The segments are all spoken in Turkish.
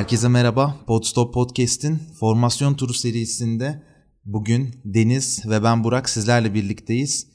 Herkese merhaba. Podstop Podcast'in formasyon turu serisinde bugün Deniz ve ben Burak sizlerle birlikteyiz.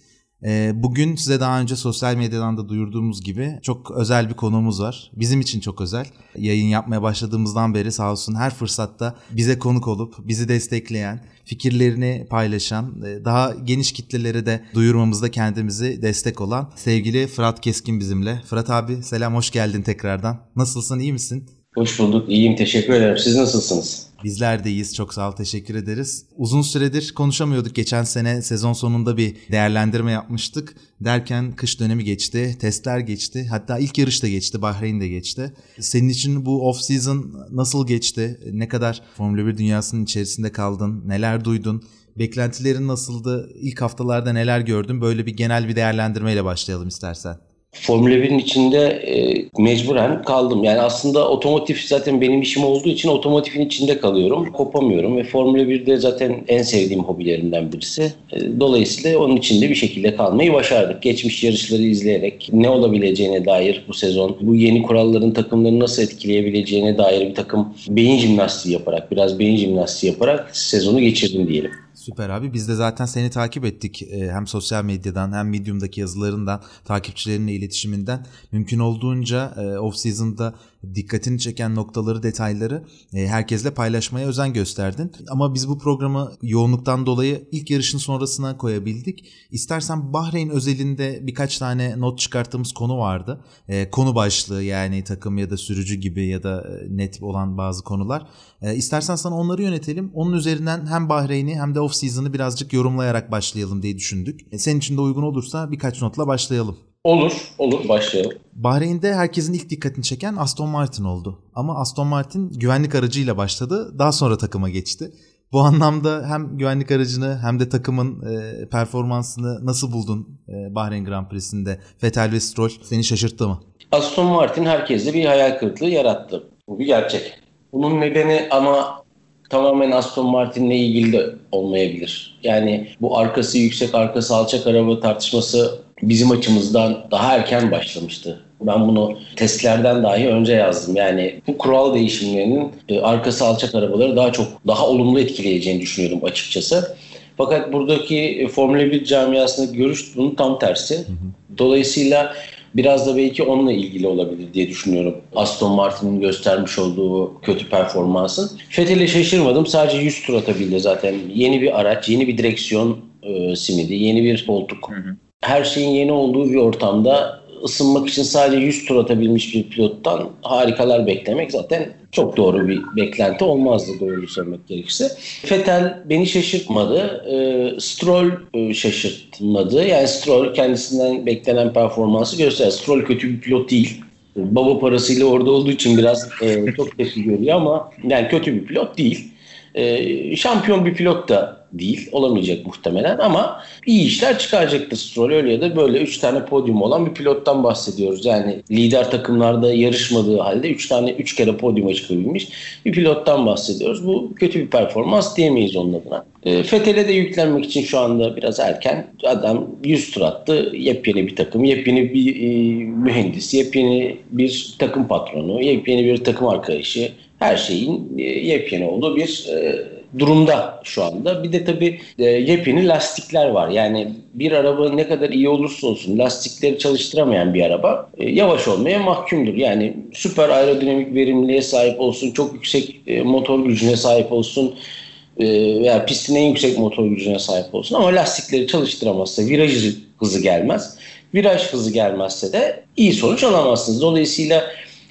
Ee, Bugün size daha önce sosyal medyadan da duyurduğumuz gibi çok özel bir konuğumuz var. Bizim için çok özel. Yayın yapmaya başladığımızdan beri sağ olsun her fırsatta bize konuk olup bizi destekleyen, fikirlerini paylaşan, e, daha geniş kitlelere de duyurmamızda kendimizi destek olan sevgili Fırat Keskin bizimle. Fırat abi selam hoş geldin tekrardan. Nasılsın iyi misin? Hoş bulduk. İyiyim. Teşekkür ederim. Siz nasılsınız? Bizler de iyiyiz. Çok sağ ol. Teşekkür ederiz. Uzun süredir konuşamıyorduk. Geçen sene sezon sonunda bir değerlendirme yapmıştık. Derken kış dönemi geçti. Testler geçti. Hatta ilk yarış da geçti. Bahreyn de geçti. Senin için bu off season nasıl geçti? Ne kadar Formula 1 dünyasının içerisinde kaldın? Neler duydun? Beklentilerin nasıldı? İlk haftalarda neler gördün? Böyle bir genel bir değerlendirmeyle başlayalım istersen. Formula 1'in içinde e, mecburen kaldım. Yani aslında otomotiv zaten benim işim olduğu için otomotivin içinde kalıyorum. Kopamıyorum ve Formula 1'de zaten en sevdiğim hobilerimden birisi. E, dolayısıyla onun içinde bir şekilde kalmayı başardık. Geçmiş yarışları izleyerek ne olabileceğine dair bu sezon, bu yeni kuralların takımları nasıl etkileyebileceğine dair bir takım beyin jimnastiği yaparak, biraz beyin jimnastiği yaparak sezonu geçirdim diyelim. Süper abi. Biz de zaten seni takip ettik. Ee, hem sosyal medyadan hem Medium'daki yazılarından, takipçilerinle iletişiminden. Mümkün olduğunca e, off-season'da dikkatini çeken noktaları, detayları e, herkesle paylaşmaya özen gösterdin. Ama biz bu programı yoğunluktan dolayı ilk yarışın sonrasına koyabildik. İstersen Bahreyn özelinde birkaç tane not çıkarttığımız konu vardı. E, konu başlığı yani takım ya da sürücü gibi ya da e, net olan bazı konular. İstersen sana onları yönetelim. Onun üzerinden hem Bahreyn'i hem de off-season'ı birazcık yorumlayarak başlayalım diye düşündük. Senin için de uygun olursa birkaç notla başlayalım. Olur, olur başlayalım. Bahreyn'de herkesin ilk dikkatini çeken Aston Martin oldu. Ama Aston Martin güvenlik aracıyla başladı. Daha sonra takıma geçti. Bu anlamda hem güvenlik aracını hem de takımın e, performansını nasıl buldun e, Bahreyn Grand Prix'sinde? Vettel ve Stroll seni şaşırttı mı? Aston Martin herkeste bir hayal kırıklığı yarattı. Bu bir gerçek. Bunun nedeni ama tamamen Aston Martin'le ilgili de olmayabilir. Yani bu arkası yüksek, arkası alçak araba tartışması bizim açımızdan daha erken başlamıştı. Ben bunu testlerden dahi önce yazdım. Yani bu kural değişimlerinin e, arkası alçak arabaları daha çok daha olumlu etkileyeceğini düşünüyordum açıkçası. Fakat buradaki e, Formula 1 camiasındaki görüş bunun tam tersi. Dolayısıyla biraz da belki onunla ilgili olabilir diye düşünüyorum. Aston Martin'in göstermiş olduğu kötü performansın. Fethel'e şaşırmadım. Sadece 100 tur atabildi zaten. Yeni bir araç, yeni bir direksiyon e, simidi, yeni bir koltuk. Hı hı her şeyin yeni olduğu bir ortamda ısınmak için sadece 100 tur atabilmiş bir pilottan harikalar beklemek zaten çok doğru bir beklenti olmazdı doğru söylemek gerekirse. Fetel beni şaşırtmadı. E, Stroll e, şaşırtmadı. Yani Stroll kendisinden beklenen performansı gösterdi. Stroll kötü bir pilot değil. Baba parasıyla orada olduğu için biraz e, çok tepki görüyor ama yani kötü bir pilot değil. E, şampiyon bir pilot da değil. Olamayacak muhtemelen ama iyi işler çıkaracaktır Stroll. Öyle ya da böyle 3 tane podyum olan bir pilottan bahsediyoruz. Yani lider takımlarda yarışmadığı halde 3 tane 3 kere podyuma çıkabilmiş bir pilottan bahsediyoruz. Bu kötü bir performans diyemeyiz onun adına. E, Fethel'e de yüklenmek için şu anda biraz erken. Adam 100 tur attı. Yepyeni bir takım, yepyeni bir e, mühendis, yepyeni bir takım patronu, yepyeni bir takım arkadaşı. Her şeyin e, yepyeni olduğu bir e, durumda şu anda. Bir de tabii e, yepyeni lastikler var. Yani bir araba ne kadar iyi olursa olsun lastikleri çalıştıramayan bir araba e, yavaş olmaya mahkumdur. Yani süper aerodinamik verimliliğe sahip olsun, çok yüksek e, motor gücüne sahip olsun e, veya pistin en yüksek motor gücüne sahip olsun ama lastikleri çalıştıramazsa viraj hızı gelmez. Viraj hızı gelmezse de iyi sonuç alamazsınız. Dolayısıyla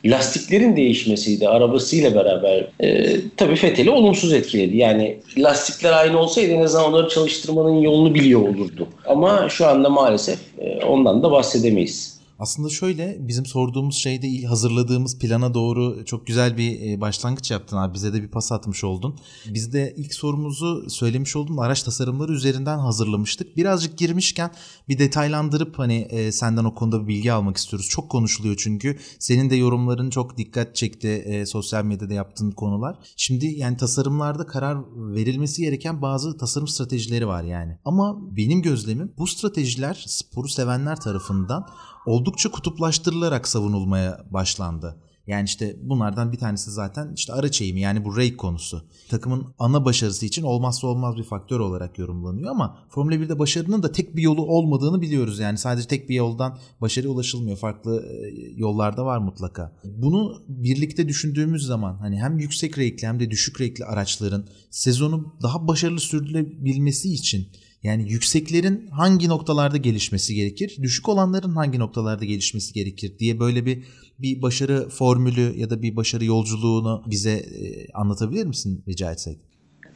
lastiklerin değişmesiydi arabasıyla beraber. E, tabii Fethel'i olumsuz etkiledi. Yani lastikler aynı olsaydı en azından onları çalıştırmanın yolunu biliyor olurdu. Ama şu anda maalesef e, ondan da bahsedemeyiz. Aslında şöyle bizim sorduğumuz şeyde hazırladığımız plana doğru çok güzel bir e, başlangıç yaptın abi. Bize de bir pas atmış oldun. Biz de ilk sorumuzu söylemiş oldun araç tasarımları üzerinden hazırlamıştık. Birazcık girmişken bir detaylandırıp hani e, senden o konuda bir bilgi almak istiyoruz. Çok konuşuluyor çünkü. Senin de yorumların çok dikkat çekti e, sosyal medyada yaptığın konular. Şimdi yani tasarımlarda karar verilmesi gereken bazı tasarım stratejileri var yani. Ama benim gözlemim bu stratejiler sporu sevenler tarafından oldukça kutuplaştırılarak savunulmaya başlandı. Yani işte bunlardan bir tanesi zaten işte araç eğimi yani bu rake konusu. Takımın ana başarısı için olmazsa olmaz bir faktör olarak yorumlanıyor ama Formula 1'de başarının da tek bir yolu olmadığını biliyoruz. Yani sadece tek bir yoldan başarıya ulaşılmıyor. Farklı e, yollarda var mutlaka. Bunu birlikte düşündüğümüz zaman hani hem yüksek renkli hem de düşük renkli araçların sezonu daha başarılı sürdürülebilmesi için yani yükseklerin hangi noktalarda gelişmesi gerekir, düşük olanların hangi noktalarda gelişmesi gerekir diye böyle bir bir başarı formülü ya da bir başarı yolculuğunu bize e, anlatabilir misin rica etsek?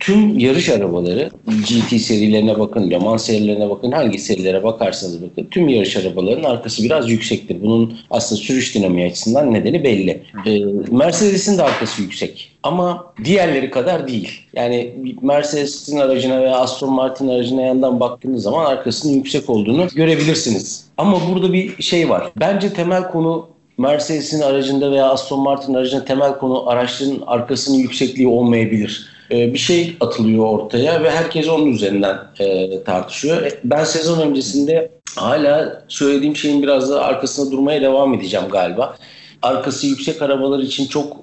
Tüm yarış arabaları GT serilerine bakın, Le Mans serilerine bakın, hangi serilere bakarsanız bakın tüm yarış arabalarının arkası biraz yüksektir. Bunun aslında sürüş dinamiği açısından nedeni belli. Ee, Mercedes'in de arkası yüksek ama diğerleri kadar değil. Yani Mercedes'in aracına veya Aston Martin aracına yandan baktığınız zaman arkasının yüksek olduğunu görebilirsiniz. Ama burada bir şey var. Bence temel konu Mercedes'in aracında veya Aston Martin aracında temel konu araçların arkasının yüksekliği olmayabilir. Ee, bir şey atılıyor ortaya ve herkes onun üzerinden e, tartışıyor. E, ben sezon öncesinde hala söylediğim şeyin biraz da arkasında durmaya devam edeceğim galiba. Arkası yüksek arabalar için çok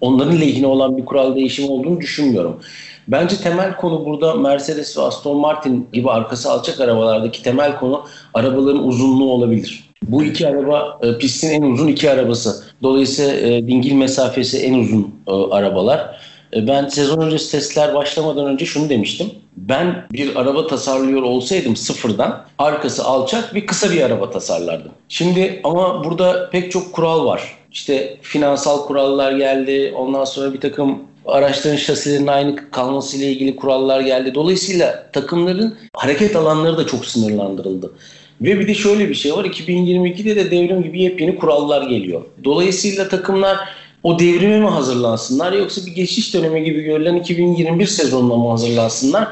onların lehine olan bir kural değişimi olduğunu düşünmüyorum. Bence temel konu burada Mercedes ve Aston Martin gibi arkası alçak arabalardaki temel konu arabaların uzunluğu olabilir. Bu iki araba e, pistin en uzun iki arabası. Dolayısıyla e, dingil mesafesi en uzun e, arabalar. E, ben sezon öncesi testler başlamadan önce şunu demiştim. Ben bir araba tasarlıyor olsaydım sıfırdan arkası alçak bir kısa bir araba tasarlardım. Şimdi ama burada pek çok kural var. İşte finansal kurallar geldi. Ondan sonra bir takım araçların şasilerinin aynı kalması ile ilgili kurallar geldi. Dolayısıyla takımların hareket alanları da çok sınırlandırıldı. Ve bir de şöyle bir şey var. 2022'de de devrim gibi yepyeni kurallar geliyor. Dolayısıyla takımlar o devrime mi hazırlansınlar yoksa bir geçiş dönemi gibi görülen 2021 sezonuna mı hazırlansınlar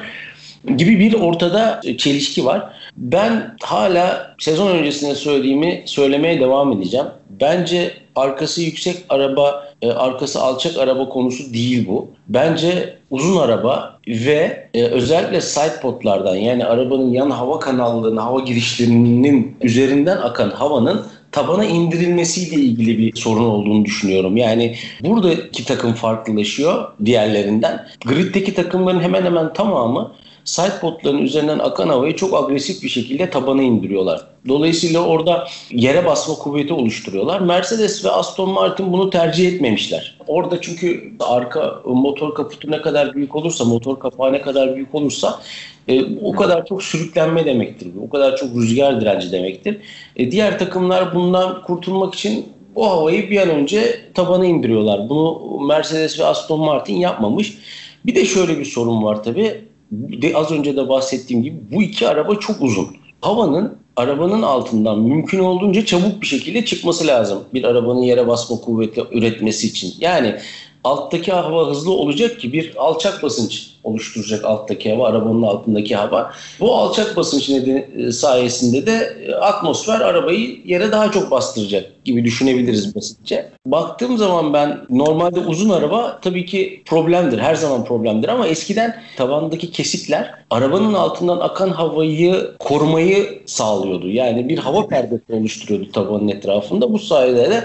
gibi bir ortada çelişki var. Ben hala sezon öncesinde söylediğimi söylemeye devam edeceğim. Bence arkası yüksek araba, e, arkası alçak araba konusu değil bu. Bence uzun araba ve e, özellikle side potlardan yani arabanın yan hava kanallarının, hava girişlerinin üzerinden akan havanın tabana indirilmesiyle ilgili bir sorun olduğunu düşünüyorum. Yani buradaki takım farklılaşıyor diğerlerinden. Grid'deki takımların hemen hemen tamamı sidepodların üzerinden akan havayı çok agresif bir şekilde tabana indiriyorlar. Dolayısıyla orada yere basma kuvveti oluşturuyorlar. Mercedes ve Aston Martin bunu tercih etmemişler. Orada çünkü arka motor kaputu ne kadar büyük olursa, motor kapağı ne kadar büyük olursa e, o kadar çok sürüklenme demektir. O kadar çok rüzgar direnci demektir. E, diğer takımlar bundan kurtulmak için bu havayı bir an önce tabana indiriyorlar. Bunu Mercedes ve Aston Martin yapmamış. Bir de şöyle bir sorun var tabii de az önce de bahsettiğim gibi bu iki araba çok uzun. Havanın arabanın altından mümkün olduğunca çabuk bir şekilde çıkması lazım. Bir arabanın yere basma kuvveti üretmesi için. Yani alttaki hava hızlı olacak ki bir alçak basınç oluşturacak alttaki hava, arabanın altındaki hava. Bu alçak basınç nedeni sayesinde de e, atmosfer arabayı yere daha çok bastıracak gibi düşünebiliriz basitçe. Baktığım zaman ben normalde uzun araba tabii ki problemdir, her zaman problemdir ama eskiden tabandaki kesikler arabanın altından akan havayı korumayı sağlıyordu. Yani bir hava perdesi oluşturuyordu tabanın etrafında. Bu sayede de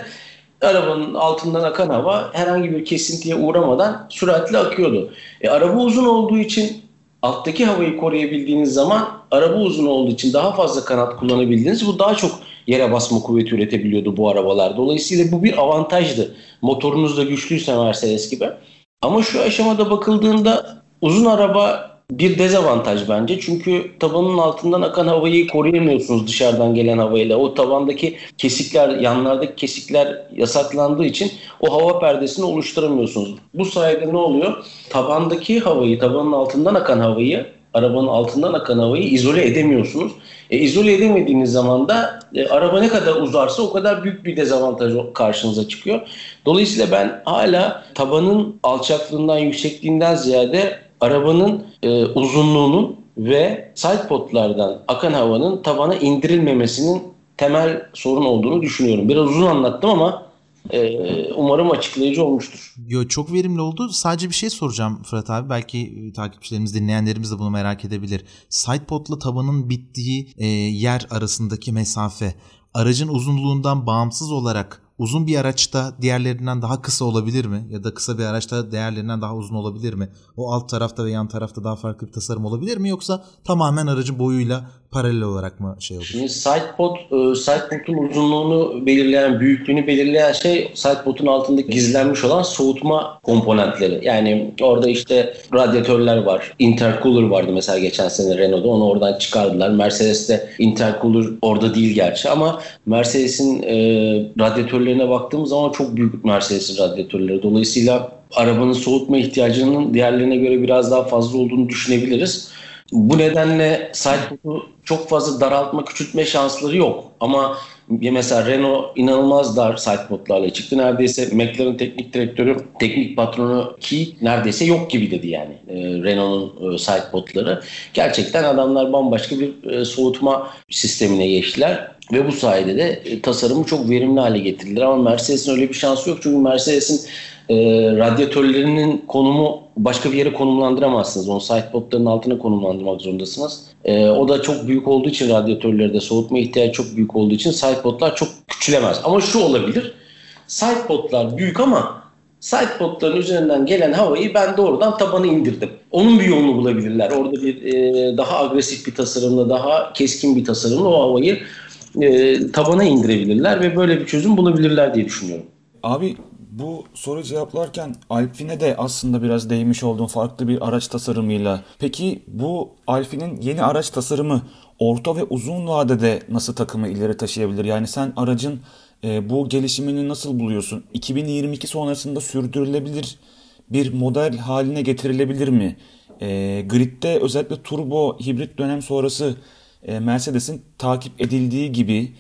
arabanın altından akan hava herhangi bir kesintiye uğramadan süratli akıyordu. E, araba uzun olduğu için alttaki havayı koruyabildiğiniz zaman araba uzun olduğu için daha fazla kanat kullanabildiğiniz bu daha çok yere basma kuvveti üretebiliyordu bu arabalar. Dolayısıyla bu bir avantajdı. Motorunuz da güçlüyse Mercedes gibi. Ama şu aşamada bakıldığında uzun araba bir dezavantaj bence. Çünkü tabanın altından akan havayı koruyamıyorsunuz dışarıdan gelen havayla. O tabandaki kesikler, yanlardaki kesikler yasaklandığı için o hava perdesini oluşturamıyorsunuz. Bu sayede ne oluyor? Tabandaki havayı, tabanın altından akan havayı arabanın altından akan havayı izole edemiyorsunuz. E, izole edemediğiniz zaman da e, araba ne kadar uzarsa o kadar büyük bir dezavantaj karşınıza çıkıyor. Dolayısıyla ben hala tabanın alçaklığından, yüksekliğinden ziyade arabanın e, uzunluğunun ve sidepodlardan akan havanın tabana indirilmemesinin temel sorun olduğunu düşünüyorum. Biraz uzun anlattım ama e, umarım açıklayıcı olmuştur. Yo, çok verimli oldu. Sadece bir şey soracağım Fırat abi. Belki e, takipçilerimiz, dinleyenlerimiz de bunu merak edebilir. Sidepod'la tabanın bittiği e, yer arasındaki mesafe aracın uzunluğundan bağımsız olarak uzun bir araçta diğerlerinden daha kısa olabilir mi? Ya da kısa bir araçta diğerlerinden daha uzun olabilir mi? O alt tarafta ve yan tarafta daha farklı bir tasarım olabilir mi? Yoksa tamamen aracın boyuyla paralel olarak mı şey olur? Şimdi sidepod, sidepod'un uzunluğunu belirleyen, büyüklüğünü belirleyen şey sidepod'un altında gizlenmiş olan soğutma komponentleri. Yani orada işte radyatörler var. Intercooler vardı mesela geçen sene Renault'da. Onu oradan çıkardılar. Mercedes'te intercooler orada değil gerçi ama Mercedes'in e, radyatörlerine baktığımız zaman çok büyük Mercedes'in radyatörleri. Dolayısıyla arabanın soğutma ihtiyacının diğerlerine göre biraz daha fazla olduğunu düşünebiliriz. Bu nedenle sidepod'u çok fazla daraltma, küçültme şansları yok. Ama mesela Renault inanılmaz dar sidepod'larla çıktı. Neredeyse McLaren teknik direktörü, teknik patronu ki neredeyse yok gibi dedi yani e, Renault'un e, sidepod'ları. Gerçekten adamlar bambaşka bir e, soğutma sistemine geçtiler. Ve bu sayede de e, tasarımı çok verimli hale getirdiler. Ama Mercedes'in öyle bir şansı yok. Çünkü Mercedes'in e, radyatörlerinin konumu başka bir yere konumlandıramazsınız. Onu sidepodların altına konumlandırmak zorundasınız. E, o da çok büyük olduğu için radyatörlerde soğutma ihtiyacı çok büyük olduğu için sidepodlar çok küçülemez. Ama şu olabilir. Sidepodlar büyük ama sidepodların üzerinden gelen havayı ben doğrudan tabana indirdim. Onun bir yolunu bulabilirler. Orada bir e, daha agresif bir tasarımla, daha keskin bir tasarımla o havayı e, tabana indirebilirler ve böyle bir çözüm bulabilirler diye düşünüyorum. Abi bu soru cevaplarken Alpine de aslında biraz değmiş olduğun farklı bir araç tasarımıyla. Peki bu Alpine'in yeni araç tasarımı orta ve uzun vadede nasıl takımı ileri taşıyabilir? Yani sen aracın e, bu gelişimini nasıl buluyorsun? 2022 sonrasında sürdürülebilir bir model haline getirilebilir mi? E, gridde özellikle turbo hibrit dönem sonrası e, Mercedes'in takip edildiği gibi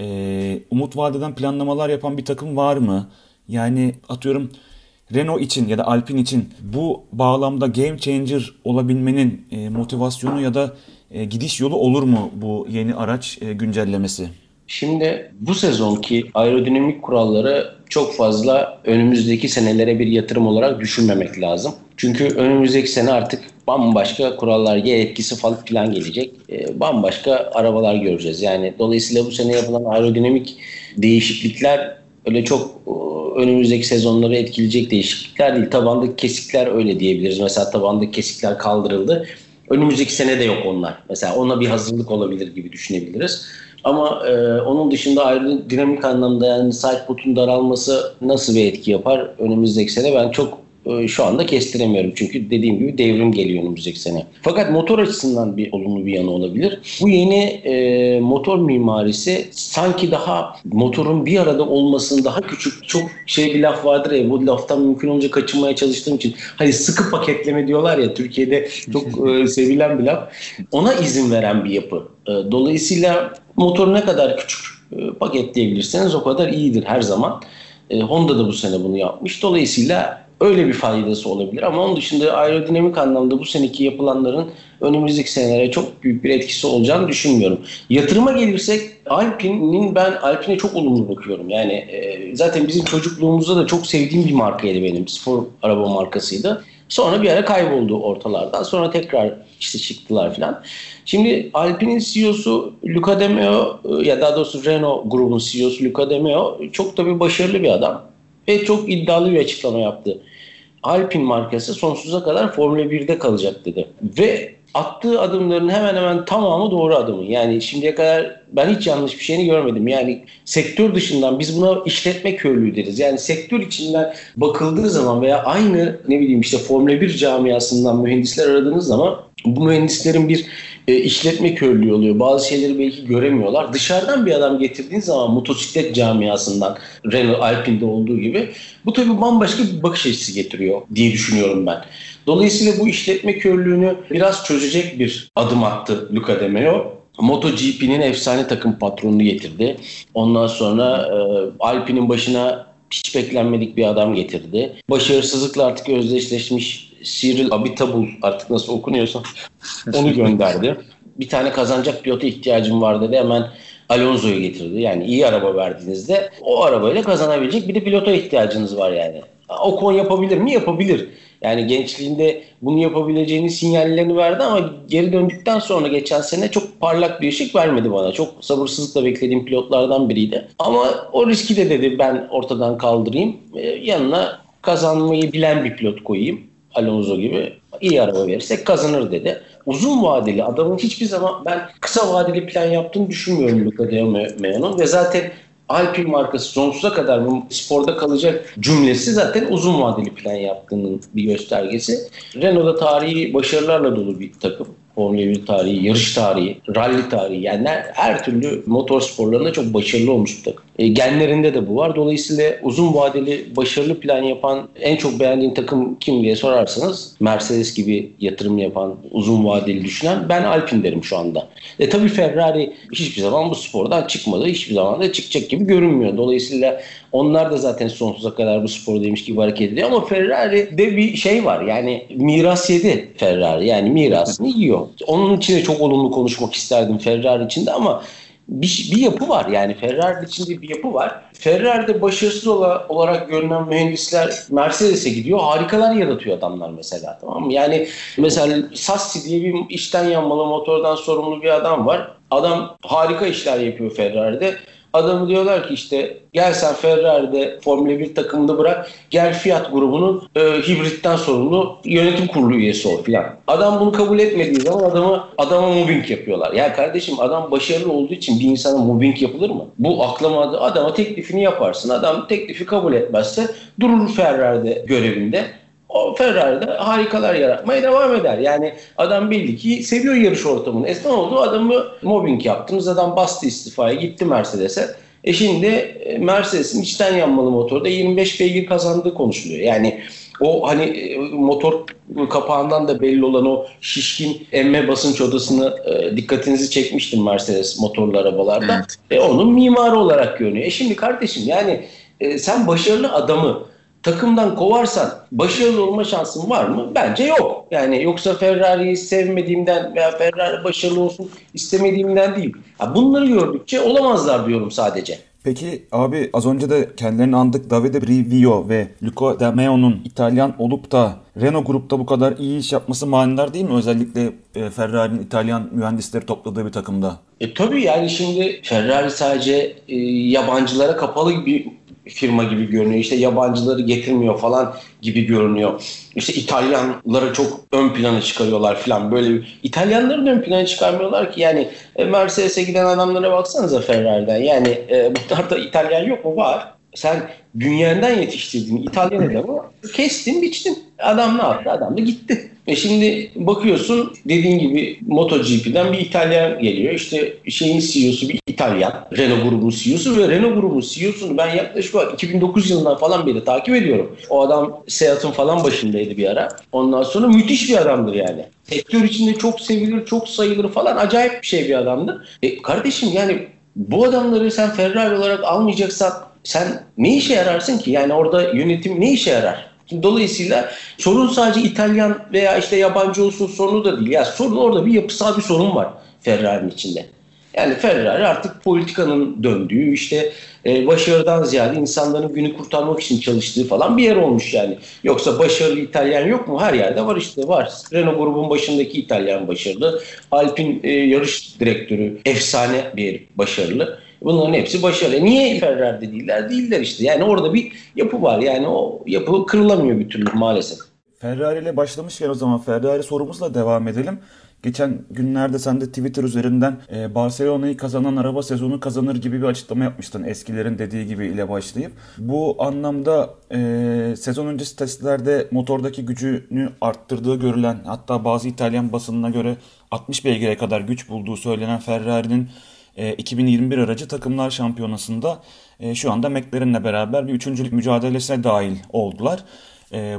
e, umut vadeden planlamalar yapan bir takım var mı? Yani atıyorum Renault için ya da Alpine için bu bağlamda game changer olabilmenin e, motivasyonu ya da e, gidiş yolu olur mu bu yeni araç e, güncellemesi? Şimdi bu sezonki aerodinamik kuralları çok fazla önümüzdeki senelere bir yatırım olarak düşünmemek lazım. Çünkü önümüzdeki sene artık bambaşka kurallar, yer etkisi falan filan gelecek. Bambaşka arabalar göreceğiz. Yani dolayısıyla bu sene yapılan aerodinamik değişiklikler öyle çok önümüzdeki sezonları etkileyecek değişiklikler değil. Tabandaki kesikler öyle diyebiliriz. Mesela tabandaki kesikler kaldırıldı. Önümüzdeki sene de yok onlar. Mesela ona bir hazırlık olabilir gibi düşünebiliriz. Ama e, onun dışında ayrı dinamik anlamda yani side potun daralması nasıl bir etki yapar önümüzdeki sene ben çok şu anda kestiremiyorum. Çünkü dediğim gibi devrim geliyor önümüzdeki sene. Fakat motor açısından bir olumlu bir yanı olabilir. Bu yeni e, motor mimarisi sanki daha motorun bir arada olmasını daha küçük çok şey bir laf vardır ya bu laftan mümkün olunca kaçınmaya çalıştığım için hani sıkı paketleme diyorlar ya Türkiye'de çok e, sevilen bir laf. Ona izin veren bir yapı. E, dolayısıyla motoru ne kadar küçük e, paketleyebilirseniz o kadar iyidir her zaman. E, Honda da bu sene bunu yapmış. Dolayısıyla Öyle bir faydası olabilir ama onun dışında aerodinamik anlamda bu seneki yapılanların önümüzdeki senelere çok büyük bir etkisi olacağını düşünmüyorum. Yatırıma gelirsek Alpine'in ben Alpine'e çok olumlu bakıyorum. Yani e, zaten bizim çocukluğumuzda da çok sevdiğim bir markaydı benim. Spor araba markasıydı. Sonra bir ara kayboldu ortalardan. Sonra tekrar işte çıktılar falan. Şimdi Alpine'in CEO'su Luca De Meo e, ya daha doğrusu Renault grubun CEO'su Luca De Meo çok da bir başarılı bir adam ve çok iddialı bir açıklama yaptı. Alpine markası sonsuza kadar Formula 1'de kalacak dedi. Ve attığı adımların hemen hemen tamamı doğru adımı. Yani şimdiye kadar ben hiç yanlış bir şeyini görmedim. Yani sektör dışından biz buna işletme körlüğü deriz. Yani sektör içinden bakıldığı zaman veya aynı ne bileyim işte Formula 1 camiasından mühendisler aradığınız zaman bu mühendislerin bir e, işletme körlüğü oluyor. Bazı şeyleri belki göremiyorlar. Dışarıdan bir adam getirdiğin zaman motosiklet camiasından Renault Alpine'de olduğu gibi bu tabii bambaşka bir bakış açısı getiriyor diye düşünüyorum ben. Dolayısıyla bu işletme körlüğünü biraz çözecek bir adım attı Luca De Meo. MotoGP'nin efsane takım patronunu getirdi. Ondan sonra e, Alpine'in başına hiç beklenmedik bir adam getirdi. Başarısızlıkla artık özdeşleşmiş Cyril Abitabul artık nasıl okunuyorsa onu gönderdi. Bir tane kazanacak pilota ihtiyacım var dedi. Hemen Alonso'yu getirdi. Yani iyi araba verdiğinizde o arabayla kazanabilecek bir de pilota ihtiyacınız var yani. Ocon yapabilir mi? Yapabilir. Yani gençliğinde bunu yapabileceğini sinyallerini verdi ama geri döndükten sonra geçen sene çok parlak bir ışık vermedi bana. Çok sabırsızlıkla beklediğim pilotlardan biriydi. Ama o riski de dedi ben ortadan kaldırayım. Ee, yanına kazanmayı bilen bir pilot koyayım. Alonso gibi iyi araba verirsek kazanır dedi. Uzun vadeli adamın hiçbir zaman ben kısa vadeli plan yaptığını düşünmüyorum Luca De Meo'nun ve zaten Alpine markası sonsuza kadar bu sporda kalacak cümlesi zaten uzun vadeli plan yaptığının bir göstergesi. Renault'da tarihi başarılarla dolu bir takım. Formula 1 tarihi, yarış tarihi, rally tarihi yani her türlü motor sporlarında çok başarılı olmuş bir takım. E, genlerinde de bu var. Dolayısıyla uzun vadeli başarılı plan yapan en çok beğendiğin takım kim diye sorarsanız Mercedes gibi yatırım yapan, uzun vadeli düşünen ben Alpine derim şu anda. E tabii Ferrari hiçbir zaman bu spordan çıkmadı. Hiçbir zaman da çıkacak gibi görünmüyor. Dolayısıyla onlar da zaten sonsuza kadar bu spordaymış gibi hareket ediyor ama Ferrari'de bir şey var. Yani miras yedi Ferrari. Yani mirasını yiyor. Onun için de çok olumlu konuşmak isterdim Ferrari için de ama bir, bir yapı var yani Ferrari içinde bir yapı var. Ferrari'de başarısız olarak görünen mühendisler Mercedes'e gidiyor. Harikalar yaratıyor adamlar mesela tamam mı? Yani mesela Sassi diye bir içten yanmalı motordan sorumlu bir adam var. Adam harika işler yapıyor Ferrari'de. Adamı diyorlar ki işte gel sen Ferrari'de Formula 1 takımında bırak gel Fiat grubunun e, hibritten sorumlu yönetim kurulu üyesi ol filan. Adam bunu kabul etmediği zaman adamı adama mobbing yapıyorlar. Ya kardeşim adam başarılı olduğu için bir insana mobbing yapılır mı? Bu aklama adama teklifini yaparsın. Adam teklifi kabul etmezse durur Ferrari'de görevinde o Ferrari'de harikalar yaratmaya devam eder. Yani adam belli ki seviyor yarış ortamını. Esna oldu adamı mobbing yaptınız. Adam bastı istifaya gitti Mercedes'e. E şimdi e, Mercedes'in içten yanmalı motorda 25 beygir kazandığı konuşuluyor. Yani o hani e, motor kapağından da belli olan o şişkin emme basınç odasını e, dikkatinizi çekmiştim Mercedes motorlu arabalarda. Evet. E, onun mimarı olarak görünüyor. E şimdi kardeşim yani e, sen başarılı adamı takımdan kovarsan başarılı olma şansın var mı? Bence yok. Yani yoksa Ferrari'yi sevmediğimden veya Ferrari başarılı olsun istemediğimden değil. Ya bunları gördükçe olamazlar diyorum sadece. Peki abi az önce de kendilerini andık Davide Brivio ve Luca De Meo'nun İtalyan olup da Renault grupta bu kadar iyi iş yapması manidar değil mi? Özellikle e, Ferrari'nin İtalyan mühendisleri topladığı bir takımda. E tabii yani şimdi Ferrari sadece e, yabancılara kapalı bir firma gibi görünüyor. İşte yabancıları getirmiyor falan gibi görünüyor. İşte İtalyanları çok ön plana çıkarıyorlar falan. Böyle İtalyanları da ön plana çıkarmıyorlar ki yani e, Mercedes'e giden adamlara baksanıza Ferrari'den. Yani e, bunlarda İtalyan yok mu? Var. Sen dünyadan yetiştirdiğin İtalyan adamı kestin biçtin. Adam ne yaptı? Adam da gitti. E şimdi bakıyorsun dediğin gibi MotoGP'den bir İtalyan geliyor. İşte şeyin CEO'su bir İtalyan. Renault grubunun CEO'su ve Renault grubunun CEO'sunu ben yaklaşık 2009 yılından falan beri takip ediyorum. O adam Seat'ın falan başındaydı bir ara. Ondan sonra müthiş bir adamdır yani. Sektör içinde çok sevilir, çok sayılır falan. Acayip bir şey bir adamdı. E kardeşim yani bu adamları sen Ferrari olarak almayacaksan sen ne işe yararsın ki? Yani orada yönetim ne işe yarar? Dolayısıyla sorun sadece İtalyan veya işte yabancı olsun sorunu da değil. Ya sorun orada bir yapısal bir sorun var Ferrari'nin içinde. Yani Ferrari artık politikanın döndüğü işte e, başarıdan ziyade insanların günü kurtarmak için çalıştığı falan bir yer olmuş yani. Yoksa başarılı İtalyan yok mu? Her yerde var işte var. Renault grubun başındaki İtalyan başarılı. Alpine e, yarış direktörü efsane bir başarılı. Bunların hepsi başarılı. Niye Ferrari'de değiller? Değiller işte. Yani orada bir yapı var. Yani o yapı kırılamıyor bir türlü maalesef. Ferrari ile başlamışken o zaman Ferrari sorumuzla devam edelim. Geçen günlerde sen de Twitter üzerinden e, Barcelona'yı kazanan araba sezonu kazanır gibi bir açıklama yapmıştın. Eskilerin dediği gibi ile başlayıp. Bu anlamda e, sezon öncesi testlerde motordaki gücünü arttırdığı görülen hatta bazı İtalyan basınına göre 60 beygire kadar güç bulduğu söylenen Ferrari'nin 2021 aracı takımlar şampiyonasında şu anda McLaren'le beraber bir üçüncülük mücadelesine dahil oldular.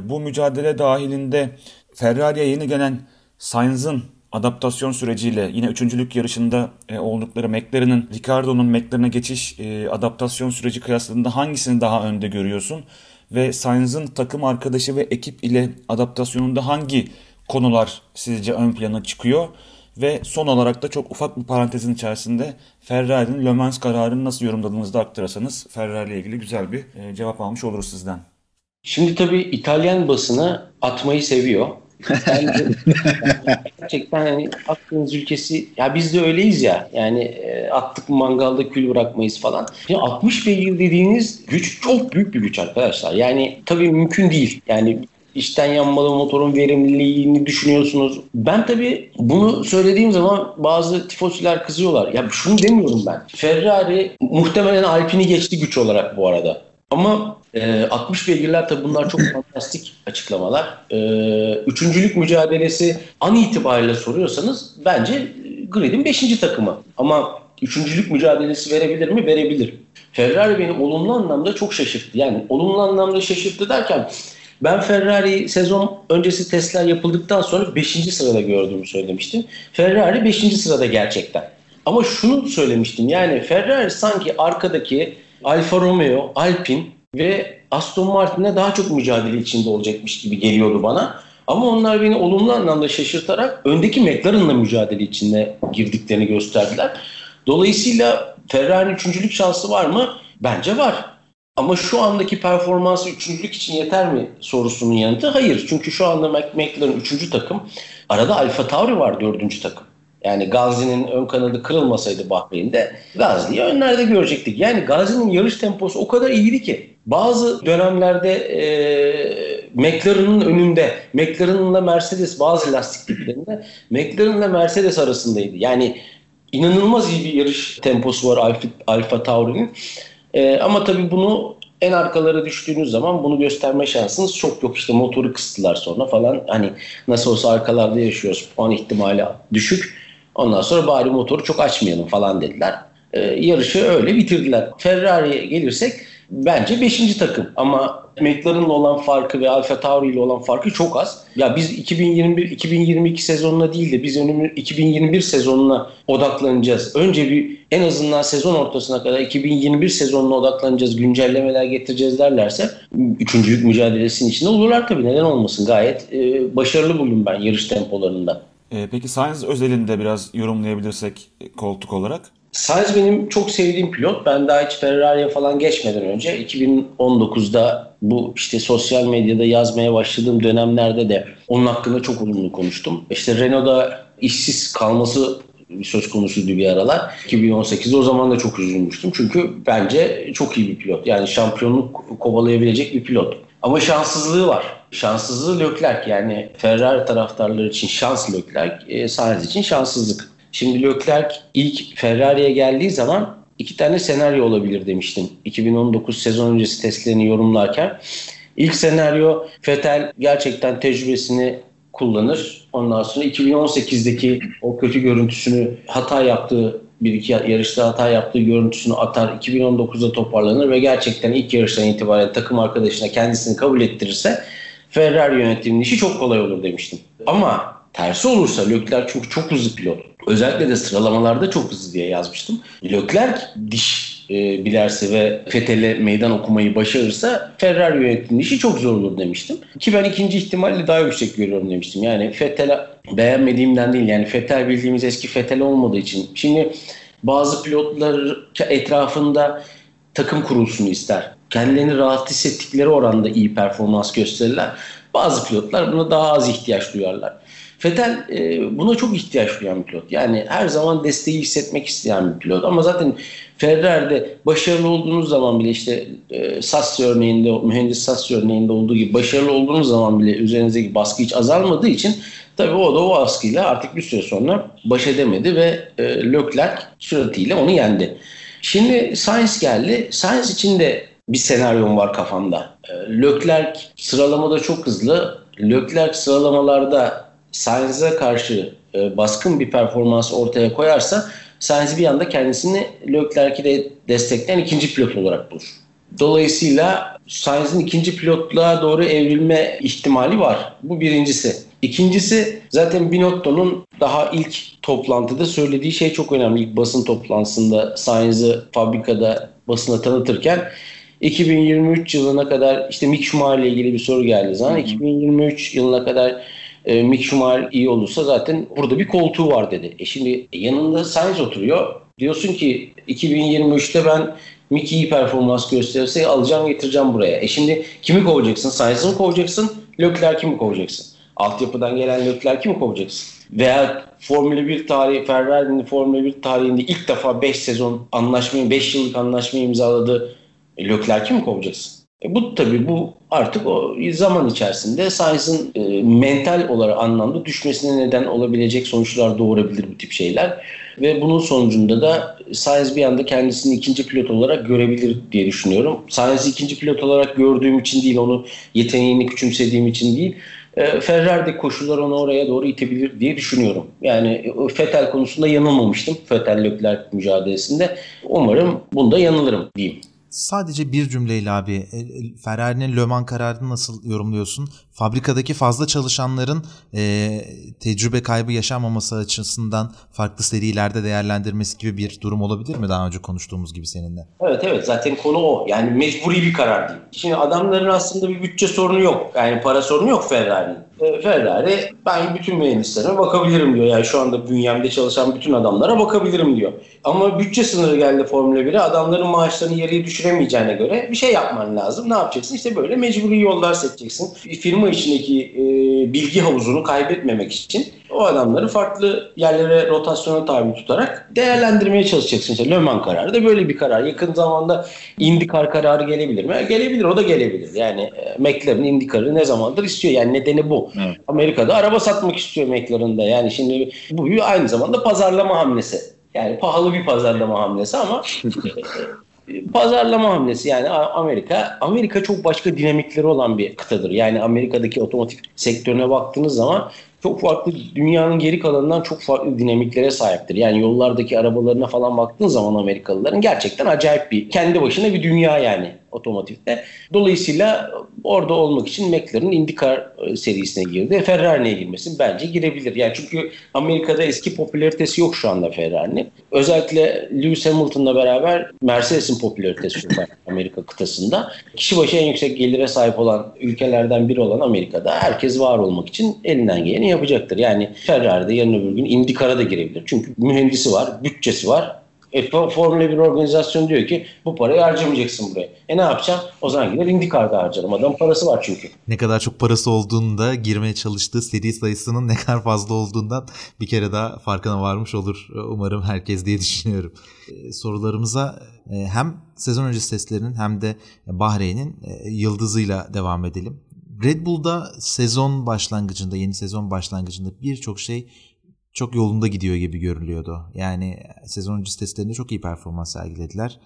Bu mücadele dahilinde Ferrari'ye yeni gelen Sainz'ın adaptasyon süreciyle yine üçüncülük yarışında oldukları McLaren'ın Ricardo'nun McLaren'e geçiş adaptasyon süreci kıyasladığında hangisini daha önde görüyorsun? Ve Sainz'ın takım arkadaşı ve ekip ile adaptasyonunda hangi konular sizce ön plana çıkıyor? Ve son olarak da çok ufak bir parantezin içerisinde Ferrari'nin Le Mans kararını nasıl yorumladığınızı da aktarırsanız Ferrari ile ilgili güzel bir e, cevap almış oluruz sizden. Şimdi tabii İtalyan basını atmayı seviyor. gerçekten hani Akdeniz ülkesi ya biz de öyleyiz ya yani e, attık mangalda kül bırakmayız falan. Şimdi 60 beygir dediğiniz güç çok büyük bir güç arkadaşlar. Yani tabii mümkün değil. Yani içten yanmalı motorun verimliliğini düşünüyorsunuz. Ben tabii bunu söylediğim zaman bazı tifosiler kızıyorlar. Ya şunu demiyorum ben. Ferrari muhtemelen Alpine'i geçti güç olarak bu arada. Ama e, 60 beygirler tabii bunlar çok fantastik açıklamalar. E, üçüncülük mücadelesi an itibariyle soruyorsanız bence Grid'in 5. takımı. Ama üçüncülük mücadelesi verebilir mi? Verebilir. Ferrari beni olumlu anlamda çok şaşırttı. Yani olumlu anlamda şaşırttı derken ben Ferrari sezon öncesi testler yapıldıktan sonra 5. sırada gördüğümü söylemiştim. Ferrari 5. sırada gerçekten. Ama şunu söylemiştim yani Ferrari sanki arkadaki Alfa Romeo, Alpine ve Aston Martin'le daha çok mücadele içinde olacakmış gibi geliyordu bana. Ama onlar beni olumlu anlamda şaşırtarak öndeki McLaren'la mücadele içinde girdiklerini gösterdiler. Dolayısıyla Ferrari'nin üçüncülük şansı var mı? Bence var. Ama şu andaki performansı üçüncülük için yeter mi sorusunun yanıtı hayır. Çünkü şu anda McLaren üçüncü takım. Arada Alfa Tauri var dördüncü takım. Yani Gazi'nin ön kanadı kırılmasaydı Bahreyn'de Gazi'yi önlerde görecektik. Yani Gazi'nin yarış temposu o kadar iyiydi ki bazı dönemlerde e, McLaren'ın önünde, McLaren'la Mercedes bazı lastik tiplerinde McLaren'la Mercedes arasındaydı. Yani inanılmaz iyi bir yarış temposu var Alfa, Alfa Tauri'nin. E, ama tabii bunu en arkalara düştüğünüz zaman bunu gösterme şansınız çok yok. İşte motoru kıstılar sonra falan. Hani nasıl olsa arkalarda yaşıyoruz. Puan ihtimali düşük. Ondan sonra bari motoru çok açmayalım falan dediler. E, yarışı öyle bitirdiler. Ferrari'ye gelirsek bence 5. takım ama McLaren'la olan farkı ve Alfa Tauri ile olan farkı çok az. Ya biz 2021-2022 sezonuna değil de biz önümüz 2021 sezonuna odaklanacağız. Önce bir en azından sezon ortasına kadar 2021 sezonuna odaklanacağız, güncellemeler getireceğiz derlerse üçüncülük mücadelesinin içinde olurlar tabii. Neden olmasın? Gayet e, başarılı buldum ben yarış tempolarında. E, peki Sainz özelinde biraz yorumlayabilirsek koltuk olarak? Sainz benim çok sevdiğim pilot. Ben daha hiç Ferrari'ye falan geçmeden önce 2019'da bu işte sosyal medyada yazmaya başladığım dönemlerde de onun hakkında çok olumlu konuştum. İşte Renault'da işsiz kalması söz konusuydu bir aralar. 2018'de o zaman da çok üzülmüştüm. Çünkü bence çok iyi bir pilot. Yani şampiyonluk kovalayabilecek bir pilot. Ama şanssızlığı var. Şanssızlığı Leclerc yani Ferrari taraftarları için şans Leclerc, e, Sainz için şanssızlık. Şimdi Leclerc ilk Ferrari'ye geldiği zaman iki tane senaryo olabilir demiştim. 2019 sezon öncesi testlerini yorumlarken. İlk senaryo Vettel gerçekten tecrübesini kullanır. Ondan sonra 2018'deki o kötü görüntüsünü hata yaptığı bir iki yarışta hata yaptığı görüntüsünü atar. 2019'da toparlanır ve gerçekten ilk yarıştan itibaren takım arkadaşına kendisini kabul ettirirse Ferrari yönetiminin işi çok kolay olur demiştim. Ama tersi olursa Leclerc çünkü çok hızlı pilot. Özellikle de sıralamalarda çok hızlı diye yazmıştım. Leclerc diş e, bilerse ve Fethel'e meydan okumayı başarırsa Ferrari yönetiminin işi çok zor olur demiştim. Ki ben ikinci ihtimalle daha yüksek görüyorum demiştim. Yani Fethel'e beğenmediğimden değil yani Fethel bildiğimiz eski Fethel olmadığı için. Şimdi bazı pilotlar etrafında takım kurulsun ister. Kendilerini rahat hissettikleri oranda iyi performans gösterirler. Bazı pilotlar buna daha az ihtiyaç duyarlar. Fetel e, buna çok ihtiyaç duyan bir pilot. Yani her zaman desteği hissetmek isteyen bir pilot. Ama zaten Ferrari'de başarılı olduğunuz zaman bile işte e, Sassi örneğinde, mühendis Sassi örneğinde olduğu gibi başarılı olduğunuz zaman bile üzerinizdeki baskı hiç azalmadığı için Tabii o da o askıyla artık bir süre sonra baş edemedi ve e, Leclerc süratiyle onu yendi. Şimdi Sainz geldi. Sainz için de bir senaryom var kafamda. E, Leclerc sıralamada çok hızlı. Leclerc sıralamalarda Sainz'e karşı e, baskın bir performans ortaya koyarsa Sainz bir anda kendisini Leclerc'i de destekleyen ikinci pilot olarak bulur. Dolayısıyla Sainz'in ikinci pilotluğa doğru evrilme ihtimali var. Bu birincisi. İkincisi zaten Binotto'nun daha ilk toplantıda söylediği şey çok önemli. İlk basın toplantısında Sainz'i fabrikada basına tanıtırken 2023 yılına kadar işte Mick Schumacher ile ilgili bir soru geldi zaman 2023 yılına kadar e, Mick Schumacher iyi olursa zaten burada bir koltuğu var dedi. E şimdi yanında Sainz oturuyor. Diyorsun ki 2023'te ben Mick iyi performans gösterirse alacağım getireceğim buraya. E şimdi kimi kovacaksın? Sainz'ı mı kovacaksın? Leclerc'i mi kovacaksın? Altyapıdan gelen Leclerc'i mi kovacaksın? Veya Formula 1 tarihi, Ferrari'nin Formula 1 tarihinde ilk defa 5 sezon anlaşmayı, 5 yıllık anlaşmayı imzaladı. E, Leclerc'i mi kovacaksın? E bu tabii bu artık o zaman içerisinde Sainz'ın e, mental olarak anlamda düşmesine neden olabilecek sonuçlar doğurabilir bu tip şeyler. Ve bunun sonucunda da Sainz bir anda kendisini ikinci pilot olarak görebilir diye düşünüyorum. Sainz'i ikinci pilot olarak gördüğüm için değil, onu yeteneğini küçümsediğim için değil. E, Ferrari'de koşullar onu oraya doğru itebilir diye düşünüyorum. Yani Fetel konusunda yanılmamıştım. Fetel Leclerc mücadelesinde. Umarım bunda yanılırım diyeyim. Sadece bir cümleyle abi e, e, Ferrari'nin Le Mans kararını nasıl yorumluyorsun? Fabrikadaki fazla çalışanların e, tecrübe kaybı yaşanmaması açısından farklı serilerde değerlendirmesi gibi bir durum olabilir mi daha önce konuştuğumuz gibi seninle? Evet evet zaten konu o. Yani mecburi bir karar değil. Şimdi adamların aslında bir bütçe sorunu yok. Yani para sorunu yok Ferrari'nin. E, Ferrari ben bütün mühendislerime bakabilirim diyor. Yani şu anda bünyemde çalışan bütün adamlara bakabilirim diyor. Ama bütçe sınırı geldi Formula 1'e. Adamların maaşlarını yarıya düşüremeyeceğine göre bir şey yapman lazım. Ne yapacaksın? İşte böyle mecburi yollar seçeceksin. Firma içindeki e, bilgi havuzunu kaybetmemek için o adamları farklı yerlere rotasyona tabi tutarak değerlendirmeye çalışacaksın. İşte Le Mans kararı da böyle bir karar. Yakın zamanda IndyCar kararı gelebilir mi? Gelebilir. O da gelebilir. Yani e, McLaren IndyCar'ı ne zamandır istiyor. Yani nedeni bu. Evet. Amerika'da araba satmak istiyor McLaren'da. Yani şimdi bu aynı zamanda pazarlama hamlesi. Yani pahalı bir pazarlama hamlesi ama pazarlama hamlesi yani Amerika Amerika çok başka dinamikleri olan bir kıtadır. Yani Amerika'daki otomotiv sektörüne baktığınız zaman çok farklı dünyanın geri kalanından çok farklı dinamiklere sahiptir. Yani yollardaki arabalarına falan baktığın zaman Amerikalıların gerçekten acayip bir kendi başına bir dünya yani otomotivde. Dolayısıyla orada olmak için McLaren IndyCar e, serisine girdi. Ferrari'ne girmesin bence girebilir. Yani çünkü Amerika'da eski popülaritesi yok şu anda Ferrari'nin. Özellikle Lewis Hamilton'la beraber Mercedes'in popülaritesi yok Amerika kıtasında. Kişi başı en yüksek gelire sahip olan ülkelerden biri olan Amerika'da herkes var olmak için elinden geleni yapacaktır. Yani Ferrari'de yarın öbür gün IndyCar'a da girebilir. Çünkü mühendisi var, bütçesi var e, Formula 1 organizasyon diyor ki bu parayı harcamayacaksın buraya. E ne yapacağım? O zaman gider IndyCar'da harcarım. Adam parası var çünkü. Ne kadar çok parası olduğunda girmeye çalıştığı seri sayısının ne kadar fazla olduğundan bir kere daha farkına varmış olur. Umarım herkes diye düşünüyorum. E, sorularımıza e, hem sezon öncesi testlerinin hem de Bahreyn'in e, yıldızıyla devam edelim. Red Bull'da sezon başlangıcında, yeni sezon başlangıcında birçok şey çok yolunda gidiyor gibi görülüyordu. Yani sezon öncesi testlerinde çok iyi performans sergilediler.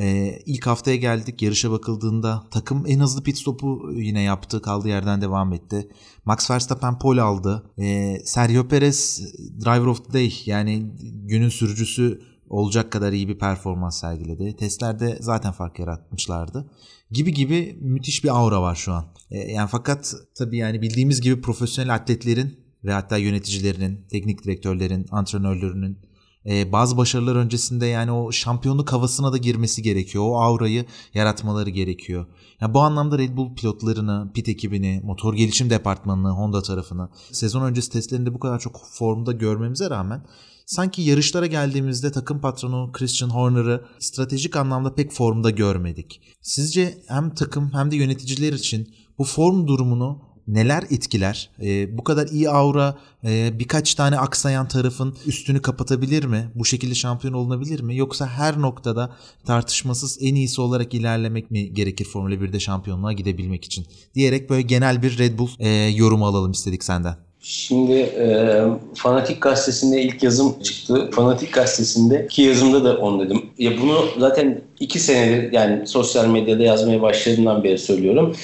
Ee, ilk haftaya geldik. Yarışa bakıldığında takım en hızlı pit stopu yine yaptı. Kaldığı yerden devam etti. Max Verstappen pole aldı. Ee, Sergio Perez Driver of the Day yani günün sürücüsü olacak kadar iyi bir performans sergiledi. Testlerde zaten fark yaratmışlardı. Gibi gibi müthiş bir aura var şu an. Ee, yani fakat tabii yani bildiğimiz gibi profesyonel atletlerin ve hatta yöneticilerinin, teknik direktörlerin, antrenörlerinin e, bazı başarılar öncesinde yani o şampiyonluk havasına da girmesi gerekiyor. O aurayı yaratmaları gerekiyor. Yani bu anlamda Red Bull pilotlarını, pit ekibini, motor gelişim departmanını, Honda tarafını sezon öncesi testlerinde bu kadar çok formda görmemize rağmen sanki yarışlara geldiğimizde takım patronu Christian Horner'ı stratejik anlamda pek formda görmedik. Sizce hem takım hem de yöneticiler için bu form durumunu neler etkiler? E, bu kadar iyi aura e, birkaç tane aksayan tarafın üstünü kapatabilir mi? Bu şekilde şampiyon olunabilir mi? Yoksa her noktada tartışmasız en iyisi olarak ilerlemek mi gerekir Formula 1'de şampiyonluğa gidebilmek için? Diyerek böyle genel bir Red Bull e, yorumu alalım istedik senden. Şimdi e, Fanatik Gazetesi'nde ilk yazım çıktı. Fanatik Gazetesi'nde ki yazımda da onu dedim. Ya bunu zaten iki senedir yani sosyal medyada yazmaya başladığımdan beri söylüyorum.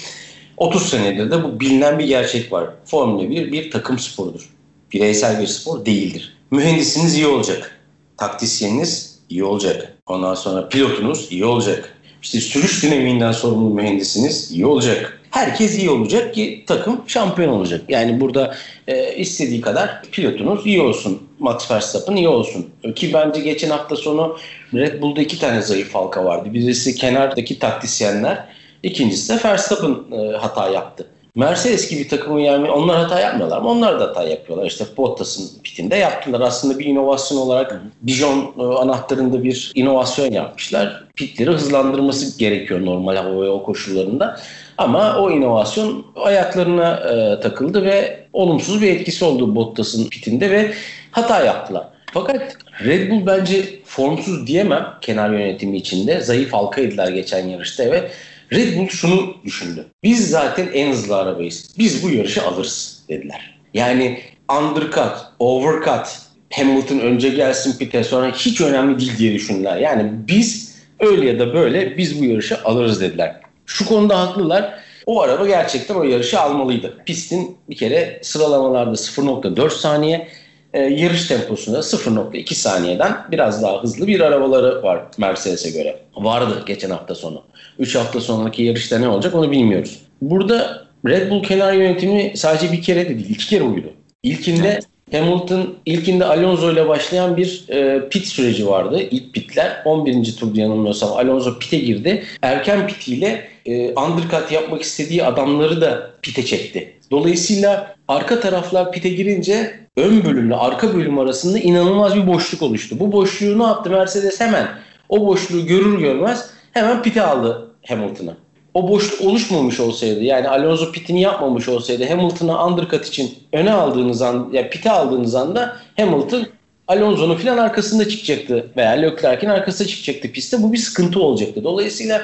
30 senedir de bu bilinen bir gerçek var. Formula 1 bir takım sporudur. Bireysel bir spor değildir. Mühendisiniz iyi olacak. Taktisyeniniz iyi olacak. Ondan sonra pilotunuz iyi olacak. İşte sürüş dinamiğinden sorumlu mühendisiniz iyi olacak. Herkes iyi olacak ki takım şampiyon olacak. Yani burada e, istediği kadar pilotunuz iyi olsun. Max Verstappen iyi olsun. Ki bence geçen hafta sonu Red Bull'da iki tane zayıf halka vardı. Birisi kenardaki taktisyenler, ikincisi de Verstappen e, hata yaptı. Mercedes gibi takımı yani onlar hata yapmıyorlar ama onlar da hata yapıyorlar. İşte Bottas'ın pitinde yaptılar. Aslında bir inovasyon olarak Dijon e, anahtarında bir inovasyon yapmışlar. Pitleri hızlandırması gerekiyor normal hava ve o koşullarında. Ama o inovasyon ayaklarına e, takıldı ve olumsuz bir etkisi oldu Bottas'ın pitinde ve hata yaptılar. Fakat Red Bull bence formsuz diyemem kenar yönetimi içinde. Zayıf halkaydılar geçen yarışta ve Red Bull şunu düşündü. Biz zaten en hızlı arabayız. Biz bu yarışı alırız dediler. Yani undercut, overcut, Hamilton önce gelsin pite sonra hiç önemli değil diye düşündüler. Yani biz öyle ya da böyle biz bu yarışı alırız dediler. Şu konuda haklılar. O araba gerçekten o yarışı almalıydı. Pistin bir kere sıralamalarda 0.4 saniye, e, yarış temposunda 0.2 saniyeden biraz daha hızlı bir arabaları var Mercedes'e göre. Vardı geçen hafta sonu. 3 hafta sonraki yarışta ne olacak onu bilmiyoruz. Burada Red Bull kenar yönetimi sadece bir kere de değil, iki kere uydu. İlkinde evet. Hamilton ilkinde Alonso ile başlayan bir e, pit süreci vardı. İlk pitler 11. turda yanılmıyorsam Alonso pite girdi. Erken pitiyle e, undercut yapmak istediği adamları da pite çekti. Dolayısıyla arka taraflar pite girince ön bölümle arka bölüm arasında inanılmaz bir boşluk oluştu. Bu boşluğu ne yaptı Mercedes hemen? O boşluğu görür görmez hemen pite aldı Hamilton'ı. O boşluk oluşmamış olsaydı yani Alonso pitini yapmamış olsaydı Hamilton'ı undercut için öne aldığınız an ya yani pite aldığınız anda Hamilton Alonso'nun filan arkasında çıkacaktı veya Leclerc'in arkasında çıkacaktı pistte. Bu bir sıkıntı olacaktı. Dolayısıyla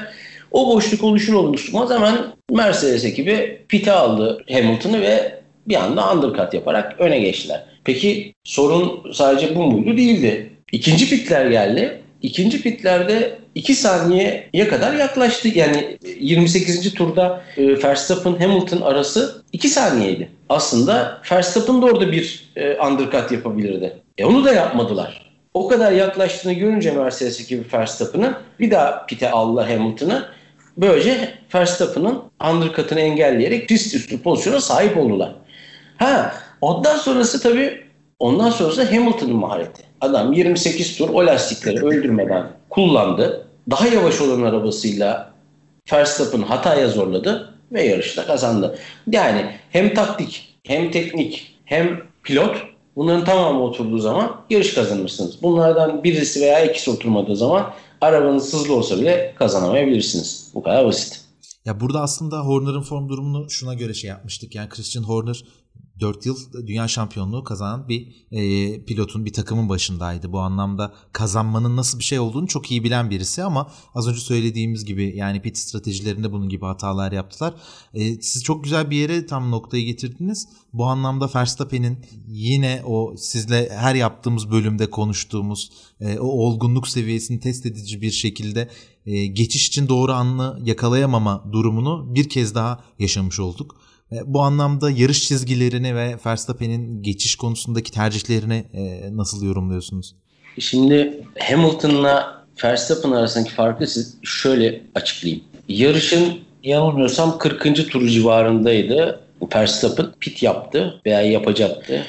o boşluk oluşur oluşmaz hemen Mercedes ekibi pite aldı Hamilton'ı ve bir anda undercut yaparak öne geçtiler. Peki sorun sadece bu muydu? Değildi. İkinci pitler geldi. İkinci pitlerde 2 saniyeye kadar yaklaştı. Yani 28. turda e, Verstappen Hamilton arası 2 saniyeydi. Aslında Verstappen de orada bir e, undercut yapabilirdi. E onu da yapmadılar. O kadar yaklaştığını görünce Mercedes ekibi Verstappen'ın bir daha pite aldılar Hamilton'ı. Böylece Verstappen'ın undercut'ını engelleyerek pist üstü pozisyona sahip oldular. Ha, ondan sonrası tabii ondan sonrası Hamilton'ın mahareti. Adam 28 tur o lastikleri öldürmeden kullandı. Daha yavaş olan arabasıyla Verstappen hataya zorladı ve yarışta kazandı. Yani hem taktik hem teknik hem pilot bunların tamamı oturduğu zaman yarış kazanırsınız. Bunlardan birisi veya ikisi oturmadığı zaman arabanız hızlı olsa bile kazanamayabilirsiniz. Bu kadar basit. Ya burada aslında Horner'ın form durumunu şuna göre şey yapmıştık. Yani Christian Horner 4 yıl dünya şampiyonluğu kazanan bir e, pilotun bir takımın başındaydı. Bu anlamda kazanmanın nasıl bir şey olduğunu çok iyi bilen birisi ama az önce söylediğimiz gibi yani pit stratejilerinde bunun gibi hatalar yaptılar. E, siz çok güzel bir yere tam noktayı getirdiniz. Bu anlamda Verstappen'in yine o sizle her yaptığımız bölümde konuştuğumuz e, o olgunluk seviyesini test edici bir şekilde e, geçiş için doğru anını yakalayamama durumunu bir kez daha yaşamış olduk. E, bu anlamda yarış çizgilerini ve Verstappen'in geçiş konusundaki tercihlerini e, nasıl yorumluyorsunuz? Şimdi Hamilton'la Verstappen arasındaki farkı siz şöyle açıklayayım. Yarışın yanılmıyorsam 40. turu civarındaydı. Verstappen pit yaptı veya yapacaktı.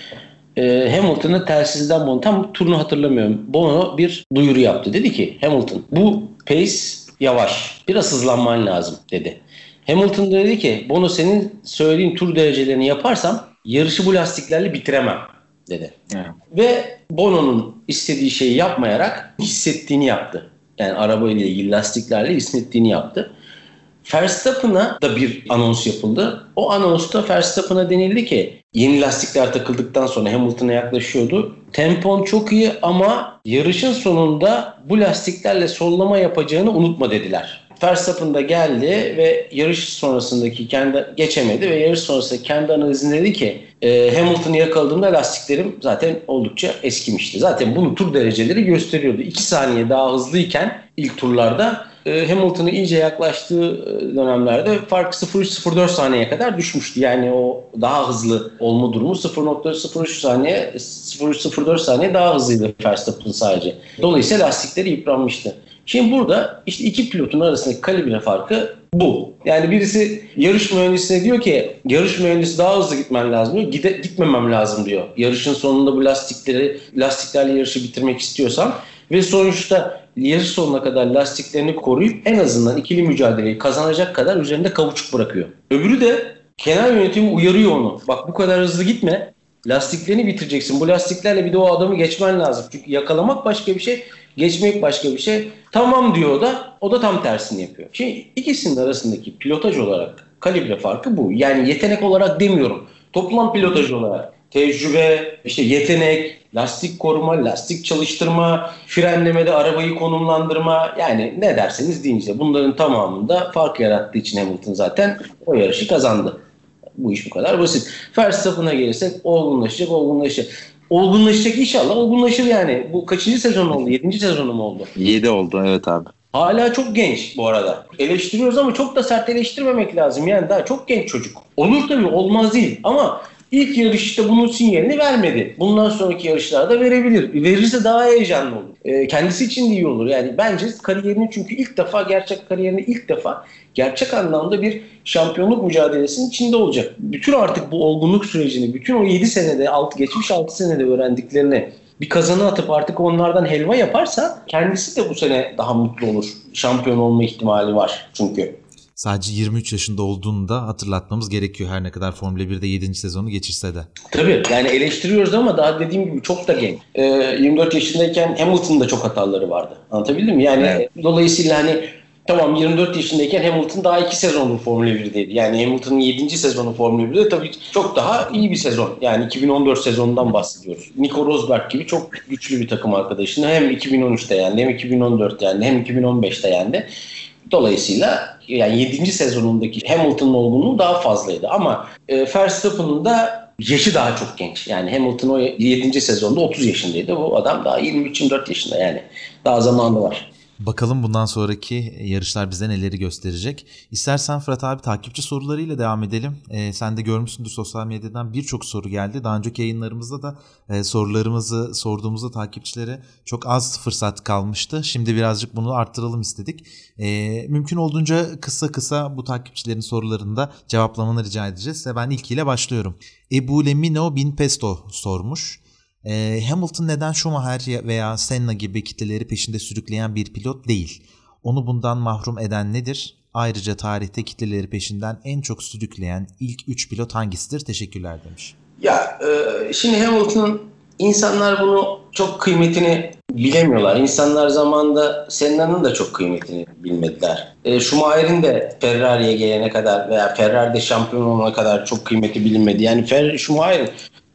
Ee, Hamilton'ın telsizden bunu tam turunu hatırlamıyorum. Bono bir duyuru yaptı. Dedi ki Hamilton bu pace yavaş. Biraz hızlanman lazım dedi. Hamilton da dedi ki bunu senin söylediğin tur derecelerini yaparsam yarışı bu lastiklerle bitiremem dedi. Evet. Ve Bono'nun istediği şeyi yapmayarak hissettiğini yaptı. Yani araba ile ilgili lastiklerle hissettiğini yaptı. Verstappen'a da bir anons yapıldı. O anonsta Verstappen'a denildi ki yeni lastikler takıldıktan sonra Hamilton'a yaklaşıyordu. Tempon çok iyi ama yarışın sonunda bu lastiklerle sollama yapacağını unutma dediler. Verstappen da geldi ve yarış sonrasındaki kendi geçemedi ve yarış sonrasında kendi analizinde dedi ki e, Hamilton'ı yakaladığımda lastiklerim zaten oldukça eskimişti. Zaten bunu tur dereceleri gösteriyordu. 2 saniye daha hızlıyken ilk turlarda e, Hamilton'ı iyice yaklaştığı e, dönemlerde fark 0.3-0.4 saniye kadar düşmüştü. Yani o daha hızlı olma durumu 0.03 saniye 0.3-0.4 saniye daha hızlıydı Verstappen sadece. Dolayısıyla lastikleri yıpranmıştı. Şimdi burada işte iki pilotun arasındaki kalibre farkı bu. Yani birisi yarış mühendisine diyor ki yarış mühendisi daha hızlı gitmen lazım diyor. Gide, gitmemem lazım diyor. Yarışın sonunda bu lastikleri lastiklerle yarışı bitirmek istiyorsan ve sonuçta yarış sonuna kadar lastiklerini koruyup en azından ikili mücadeleyi kazanacak kadar üzerinde kavuçuk bırakıyor. Öbürü de kenar yönetimi uyarıyor onu. Bak bu kadar hızlı gitme. Lastiklerini bitireceksin. Bu lastiklerle bir de o adamı geçmen lazım. Çünkü yakalamak başka bir şey, geçmek başka bir şey. Tamam diyor da, o da tam tersini yapıyor. Şimdi ikisinin arasındaki pilotaj olarak kalibre farkı bu. Yani yetenek olarak demiyorum. Toplam pilotaj olarak tecrübe, işte yetenek, lastik koruma, lastik çalıştırma, frenlemede arabayı konumlandırma yani ne derseniz deyin işte bunların tamamında fark yarattığı için Hamilton zaten o yarışı kazandı. Bu iş bu kadar basit. Verstappen'a gelirsek olgunlaşacak, olgunlaşacak. Olgunlaşacak inşallah olgunlaşır yani. Bu kaçıncı sezon oldu? Yedinci sezonu mu oldu? Yedi oldu evet abi. Hala çok genç bu arada. Eleştiriyoruz ama çok da sert eleştirmemek lazım. Yani daha çok genç çocuk. Olur tabii olmaz değil ama İlk yarışta bunun sinyalini vermedi. Bundan sonraki yarışlarda verebilir. Verirse daha heyecanlı olur. E, kendisi için de iyi olur. Yani bence kariyerini çünkü ilk defa gerçek kariyerini ilk defa gerçek anlamda bir şampiyonluk mücadelesinin içinde olacak. Bütün artık bu olgunluk sürecini, bütün o 7 senede, 6 geçmiş 6 senede öğrendiklerini bir kazanı atıp artık onlardan helva yaparsa kendisi de bu sene daha mutlu olur. Şampiyon olma ihtimali var çünkü. Sadece 23 yaşında olduğunu da hatırlatmamız gerekiyor her ne kadar Formula 1'de 7. sezonu geçirse de. Tabii yani eleştiriyoruz ama daha dediğim gibi çok da genç. Ee, 24 yaşındayken Hamilton'da çok hataları vardı. Anlatabildim mi? Yani evet. dolayısıyla hani tamam 24 yaşındayken Hamilton daha 2 sezonun Formula 1'deydi. Yani Hamilton'ın 7. sezonu Formula 1'de tabii çok daha iyi bir sezon. Yani 2014 sezonundan bahsediyoruz. Nico Rosberg gibi çok güçlü bir takım arkadaşını hem 2013'te yendi hem 2014'te yendi hem 2015'te yendi. Dolayısıyla yani 7. sezonundaki Hamilton'ın olgunluğu daha fazlaydı. Ama e, Verstappen'ın da yaşı daha çok genç. Yani Hamilton o 7. sezonda 30 yaşındaydı. Bu adam daha 23-24 yaşında yani. Daha zamanı var. Bakalım bundan sonraki yarışlar bize neleri gösterecek. İstersen Fırat abi takipçi sorularıyla devam edelim. Ee, sen de görmüşsündür sosyal medyadan birçok soru geldi. Daha önceki yayınlarımızda da e, sorularımızı sorduğumuzda takipçilere çok az fırsat kalmıştı. Şimdi birazcık bunu arttıralım istedik. E, mümkün olduğunca kısa kısa bu takipçilerin sorularını da cevaplamanı rica edeceğiz. Ve ben ilkiyle başlıyorum. Ebu Lemino Bin Pesto sormuş. E, Hamilton neden Schumacher veya Senna gibi kitleleri peşinde sürükleyen bir pilot değil? Onu bundan mahrum eden nedir? Ayrıca tarihte kitleleri peşinden en çok sürükleyen ilk 3 pilot hangisidir? Teşekkürler demiş. Ya e, şimdi Hamilton'ın insanlar bunu çok kıymetini bilemiyorlar. İnsanlar zamanında Senna'nın da çok kıymetini bilmediler. E, Schumacher'in de Ferrari'ye gelene kadar veya Ferrari'de şampiyon olana kadar çok kıymeti bilinmedi. Yani Fer Schumacher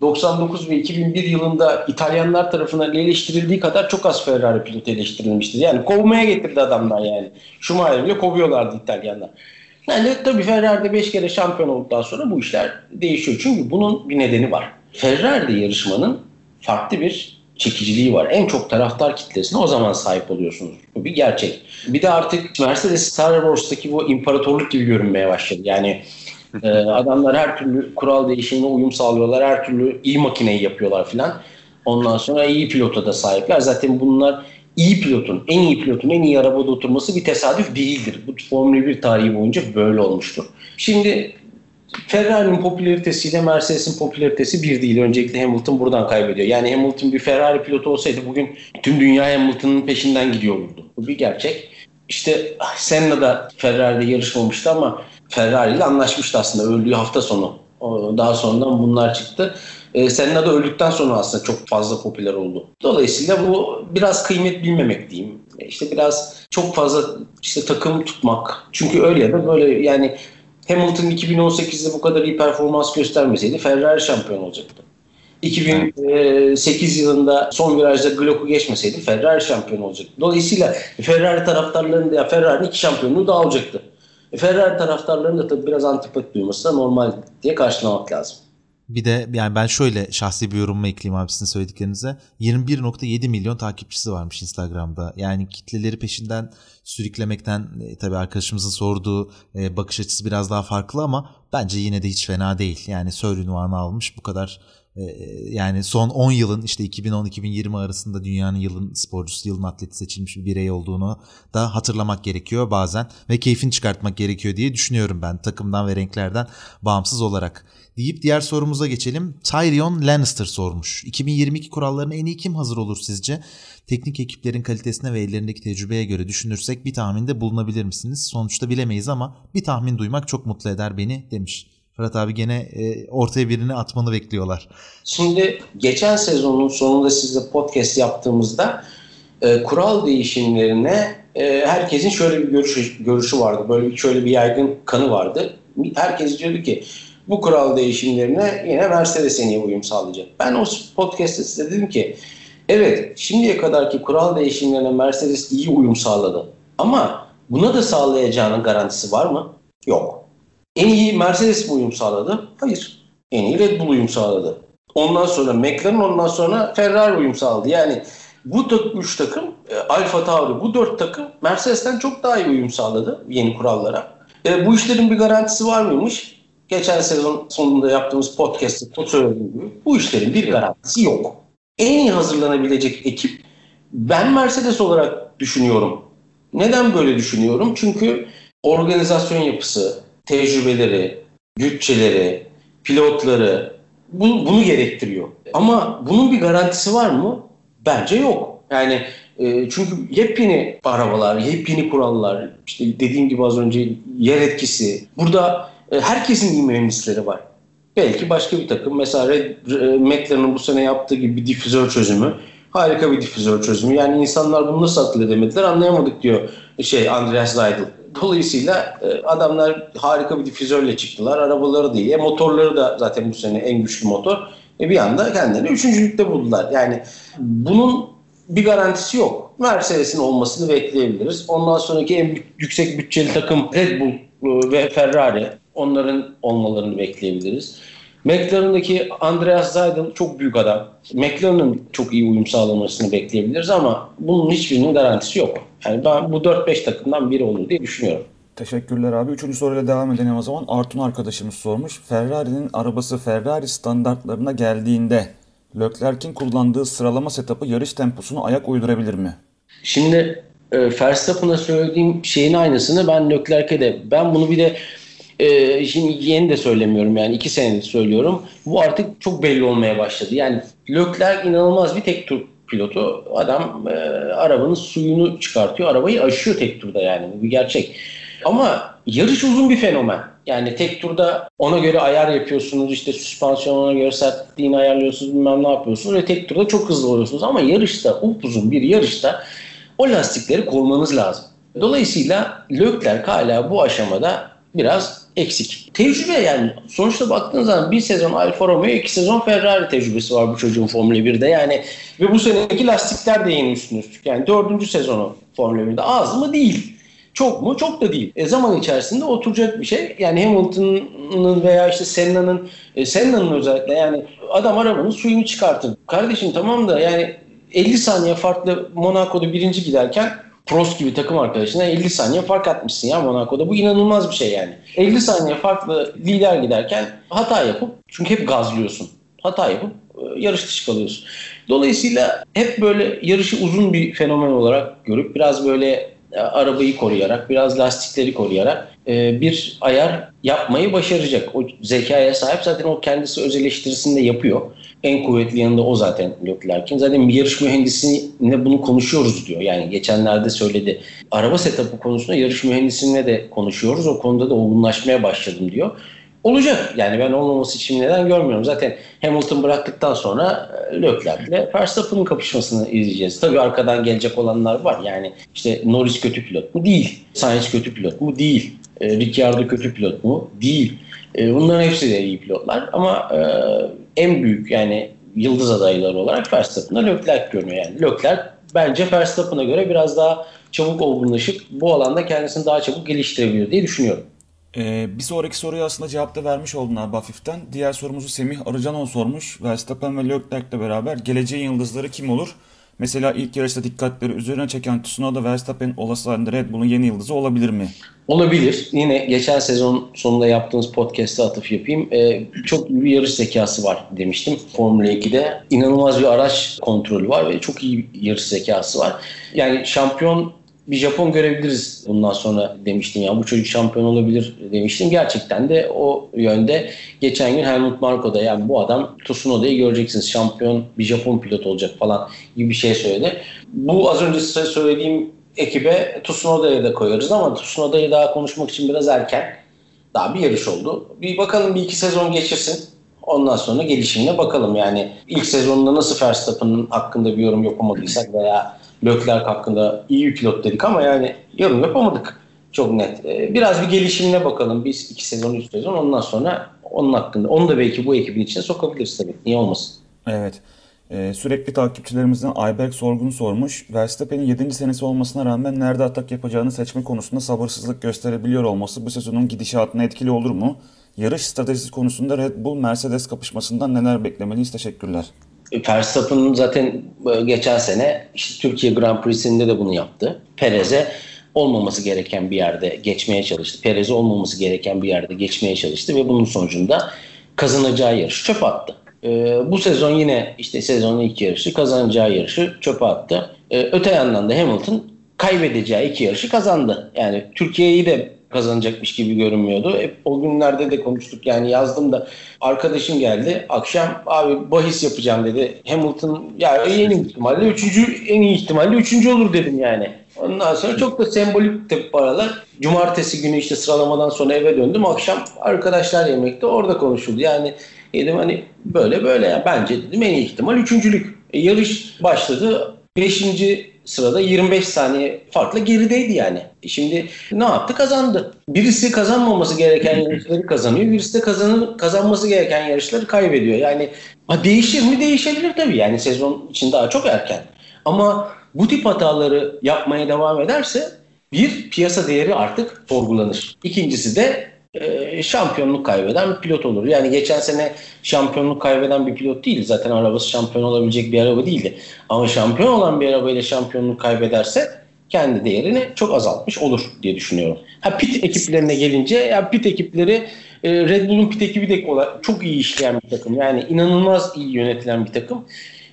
99 ve 2001 yılında İtalyanlar tarafından eleştirildiği kadar çok az Ferrari pilotu eleştirilmiştir. Yani kovmaya getirdi adamlar yani. Schumacher bile kovuyorlardı İtalyanlar. Yani tabii Ferrari'de 5 kere şampiyon olduktan sonra bu işler değişiyor. Çünkü bunun bir nedeni var. Ferrari'de yarışmanın farklı bir çekiciliği var. En çok taraftar kitlesine o zaman sahip oluyorsunuz. Bu bir gerçek. Bir de artık Mercedes Star Wars'taki bu imparatorluk gibi görünmeye başladı. Yani ee, adamlar her türlü kural değişimine uyum sağlıyorlar. Her türlü iyi makineyi yapıyorlar filan. Ondan sonra iyi pilota da sahipler. Zaten bunlar iyi pilotun, en iyi pilotun en iyi arabada oturması bir tesadüf değildir. Bu Formula 1 tarihi boyunca böyle olmuştur. Şimdi Ferrari'nin popülaritesiyle Mercedes'in popülaritesi bir değil. Öncelikle Hamilton buradan kaybediyor. Yani Hamilton bir Ferrari pilotu olsaydı bugün tüm dünya Hamilton'ın peşinden gidiyor olurdu. Bu bir gerçek. İşte Senna da Ferrari'de yarışmamıştı ama Ferrari ile anlaşmıştı aslında öldüğü hafta sonu. Daha sonradan bunlar çıktı. E, Senna da öldükten sonra aslında çok fazla popüler oldu. Dolayısıyla bu biraz kıymet bilmemek diyeyim. E, işte biraz çok fazla işte takım tutmak. Çünkü öyle ya da böyle yani Hamilton 2018'de bu kadar iyi performans göstermeseydi Ferrari şampiyon olacaktı. 2008 yılında son virajda Glock'u geçmeseydi Ferrari şampiyon olacaktı. Dolayısıyla Ferrari taraftarlarının ya Ferrari'nin iki şampiyonluğu da alacaktı. E, Ferrari taraftarlarının da tabii biraz antipati duyması normal diye karşılamak lazım. Bir de yani ben şöyle şahsi bir yorumumu ekleyeyim abi sizin söylediklerinize. 21.7 milyon takipçisi varmış Instagram'da. Yani kitleleri peşinden sürüklemekten e, tabii arkadaşımızın sorduğu e, bakış açısı biraz daha farklı ama bence yine de hiç fena değil. Yani Sör ünvanı almış bu kadar yani son 10 yılın işte 2010-2020 arasında dünyanın yılın sporcusu, yılın atleti seçilmiş bir birey olduğunu da hatırlamak gerekiyor bazen ve keyfini çıkartmak gerekiyor diye düşünüyorum ben takımdan ve renklerden bağımsız olarak deyip diğer sorumuza geçelim. Tyrion Lannister sormuş. 2022 kurallarına en iyi kim hazır olur sizce? Teknik ekiplerin kalitesine ve ellerindeki tecrübeye göre düşünürsek bir tahminde bulunabilir misiniz? Sonuçta bilemeyiz ama bir tahmin duymak çok mutlu eder beni demiş. Fırat abi gene e, ortaya birini atmanı bekliyorlar. Şimdi geçen sezonun sonunda sizle podcast yaptığımızda e, kural değişimlerine e, herkesin şöyle bir görüşü, görüşü vardı. Böyle bir şöyle bir yaygın kanı vardı. Herkes diyordu ki bu kural değişimlerine yine Mercedes en iyi uyum sağlayacak. Ben o podcast'te size dedim ki evet şimdiye kadarki kural değişimlerine Mercedes iyi uyum sağladı. Ama buna da sağlayacağının garantisi var mı? Yok. En iyi Mercedes mi uyum sağladı? Hayır. En iyi Red Bull uyum sağladı. Ondan sonra McLaren ondan sonra Ferrari uyum sağladı. Yani bu üç takım e, Alfa Tauri bu dört takım Mercedes'ten çok daha iyi uyum sağladı yeni kurallara. E, bu işlerin bir garantisi var mıymış? geçen sezon sonunda yaptığımız podcast'te söylediğim gibi bu işlerin bir garantisi yok. En iyi hazırlanabilecek ekip ben Mercedes olarak düşünüyorum. Neden böyle düşünüyorum? Çünkü organizasyon yapısı, tecrübeleri, bütçeleri, pilotları bu, bunu gerektiriyor. Ama bunun bir garantisi var mı? Bence yok. Yani e, çünkü yepyeni arabalar, yepyeni kurallar, işte dediğim gibi az önce yer etkisi. Burada e, herkesin iyi mühendisleri var. Belki başka bir takım. Mesela Red, e, McLaren'ın bu sene yaptığı gibi bir difüzör çözümü. Harika bir difüzör çözümü. Yani insanlar bunu nasıl akıl edemediler anlayamadık diyor şey Andreas Seidel. Dolayısıyla e, adamlar harika bir difüzörle çıktılar. Arabaları değil. E, motorları da zaten bu sene en güçlü motor. E, bir anda kendilerini üçüncülükte buldular. Yani bunun bir garantisi yok. Mercedes'in olmasını bekleyebiliriz. Ondan sonraki en yüksek bütçeli takım Red Bull ve Ferrari onların olmalarını bekleyebiliriz. McLaren'daki Andreas Seidel çok büyük adam. McLaren'ın çok iyi uyum sağlamasını bekleyebiliriz ama bunun hiçbirinin garantisi yok. Yani ben bu 4-5 takımdan biri olur diye düşünüyorum. Teşekkürler abi. Üçüncü soruyla devam edelim o zaman. Artun arkadaşımız sormuş. Ferrari'nin arabası Ferrari standartlarına geldiğinde Leclerc'in kullandığı sıralama setup'ı yarış temposunu ayak uydurabilir mi? Şimdi e, Verstappen'a söylediğim şeyin aynısını ben Leclerc'e de ben bunu bir de e, şimdi yeni de söylemiyorum yani iki senedir söylüyorum. Bu artık çok belli olmaya başladı. Yani Leclerc inanılmaz bir tek tur pilotu. Adam e, arabanın suyunu çıkartıyor. Arabayı aşıyor tek turda yani. Bu bir gerçek. Ama yarış uzun bir fenomen. Yani tek turda ona göre ayar yapıyorsunuz. işte süspansiyona göre sertliğini ayarlıyorsunuz. Bilmem ne yapıyorsunuz. Ve tek turda çok hızlı oluyorsunuz. Ama yarışta, upuzun bir yarışta o lastikleri korumanız lazım. Dolayısıyla Leclerc hala bu aşamada biraz eksik. Tecrübe yani sonuçta baktığınız zaman bir sezon Alfa Romeo, iki sezon Ferrari tecrübesi var bu çocuğun Formula 1'de. Yani ve bu seneki lastikler de yeni üstüne üstlük. Yani dördüncü sezonu Formula 1'de az mı? Değil. Çok mu? Çok da değil. E zaman içerisinde oturacak bir şey. Yani Hamilton'ın veya işte Senna'nın e, Senna'nın özellikle yani adam arabanın suyunu çıkartır. Kardeşim tamam da yani 50 saniye farklı Monaco'da birinci giderken Prost gibi takım arkadaşına 50 saniye fark atmışsın ya Monaco'da. Bu inanılmaz bir şey yani. 50 saniye farklı lider giderken hata yapıp çünkü hep gazlıyorsun. Hata yapıp e, yarış dışı kalıyorsun. Dolayısıyla hep böyle yarışı uzun bir fenomen olarak görüp biraz böyle e, arabayı koruyarak, biraz lastikleri koruyarak e, bir ayar yapmayı başaracak. O zekaya sahip zaten o kendisi öz eleştirisinde yapıyor. En kuvvetli yanında o zaten Leclerc'in. Zaten bir yarış mühendisine bunu konuşuyoruz diyor. Yani geçenlerde söyledi. Araba setup'ı konusunda yarış mühendisine de konuşuyoruz. O konuda da olgunlaşmaya başladım diyor. Olacak. Yani ben olmaması için neden görmüyorum. Zaten Hamilton bıraktıktan sonra e, Leclerc'le Verstappen'ın kapışmasını izleyeceğiz. Tabii arkadan gelecek olanlar var. Yani işte Norris kötü pilot mu? Değil. Sainz kötü pilot mu? Değil. E, Ricciardo kötü pilot mu? Değil. E, bunların hepsi de iyi pilotlar ama en büyük yani yıldız adayları olarak Verstappen'la Leclerc görünüyor. Yani Leclerc bence Verstappen'a göre biraz daha çabuk olgunlaşıp bu alanda kendisini daha çabuk geliştirebilir diye düşünüyorum. Ee, bir sonraki soruyu aslında cevap da vermiş oldun abi hafiften. Diğer sorumuzu Semih Arıcanov sormuş. Verstappen ve Leclerc'le beraber geleceğin yıldızları kim olur? Mesela ilk yarışta dikkatleri üzerine çeken Tsunoda Verstappen olası halinde Red Bull'un yeni yıldızı olabilir mi? Olabilir. Yine geçen sezon sonunda yaptığımız podcast'te atıf yapayım. Ee, çok iyi bir yarış zekası var demiştim Formula 2'de. İnanılmaz bir araç kontrolü var ve çok iyi bir yarış zekası var. Yani şampiyon bir Japon görebiliriz bundan sonra demiştim ya bu çocuk şampiyon olabilir demiştim. Gerçekten de o yönde geçen gün Helmut Marko da yani bu adam Tsunoda'yı göreceksiniz şampiyon bir Japon pilot olacak falan gibi bir şey söyledi. Bu az önce size söylediğim ekibe Tsunoda'yı da koyarız ama Tsunoda'yı daha konuşmak için biraz erken. Daha bir yarış oldu. Bir bakalım bir iki sezon geçirsin. Ondan sonra gelişimine bakalım. Yani ilk sezonunda nasıl Verstappen'ın hakkında bir yorum yapamadıysak veya Leclerc hakkında iyi bir pilot dedik ama yani yorum yapamadık. Çok net. Ee, biraz bir gelişimine bakalım. Biz iki sezon, üç sezon. Ondan sonra onun hakkında. Onu da belki bu ekibin içine sokabiliriz tabii. Niye olmasın? Evet. Ee, sürekli takipçilerimizden Ayberk Sorgun sormuş. Verstappen'in 7. senesi olmasına rağmen nerede atak yapacağını seçme konusunda sabırsızlık gösterebiliyor olması bu sezonun gidişatına etkili olur mu? Yarış stratejisi konusunda Red Bull Mercedes kapışmasından neler beklemeliyiz? Teşekkürler. Verstappen zaten e, geçen sene işte Türkiye Grand Prix'sinde de bunu yaptı. Perez'e olmaması gereken bir yerde geçmeye çalıştı. Perez'e olmaması gereken bir yerde geçmeye çalıştı ve bunun sonucunda kazanacağı yarışı çöpe attı. Ee, bu sezon yine işte sezonun ilk yarışı kazanacağı yarışı çöpe attı. Ee, öte yandan da Hamilton kaybedeceği iki yarışı kazandı. Yani Türkiye'yi de kazanacakmış gibi görünmüyordu. Hep o günlerde de konuştuk yani yazdım da arkadaşım geldi akşam abi bahis yapacağım dedi. Hamilton ya en iyi ihtimalle üçüncü en iyi ihtimalle üçüncü olur dedim yani. Ondan sonra çok da sembolik tabii paralar. Cumartesi günü işte sıralamadan sonra eve döndüm. Akşam arkadaşlar yemekte orada konuşuldu. Yani dedim hani böyle böyle ya bence dedim en iyi ihtimal üçüncülük. E, yarış başladı. Beşinci sırada 25 saniye farklı gerideydi yani. Şimdi ne yaptı? Kazandı. Birisi kazanmaması gereken yarışları kazanıyor. Birisi de kazanır, kazanması gereken yarışları kaybediyor. Yani değişir mi? Değişebilir tabii. Yani sezon için daha çok erken. Ama bu tip hataları yapmaya devam ederse bir piyasa değeri artık sorgulanır. İkincisi de e, şampiyonluk kaybeden bir pilot olur. Yani geçen sene şampiyonluk kaybeden bir pilot değil. Zaten arabası şampiyon olabilecek bir araba değildi. Ama şampiyon olan bir arabayla şampiyonluk kaybederse kendi değerini çok azaltmış olur diye düşünüyorum. Ha pit ekiplerine gelince ya pit ekipleri e, Red Bull'un pit ekibi de çok iyi işleyen bir takım. Yani inanılmaz iyi yönetilen bir takım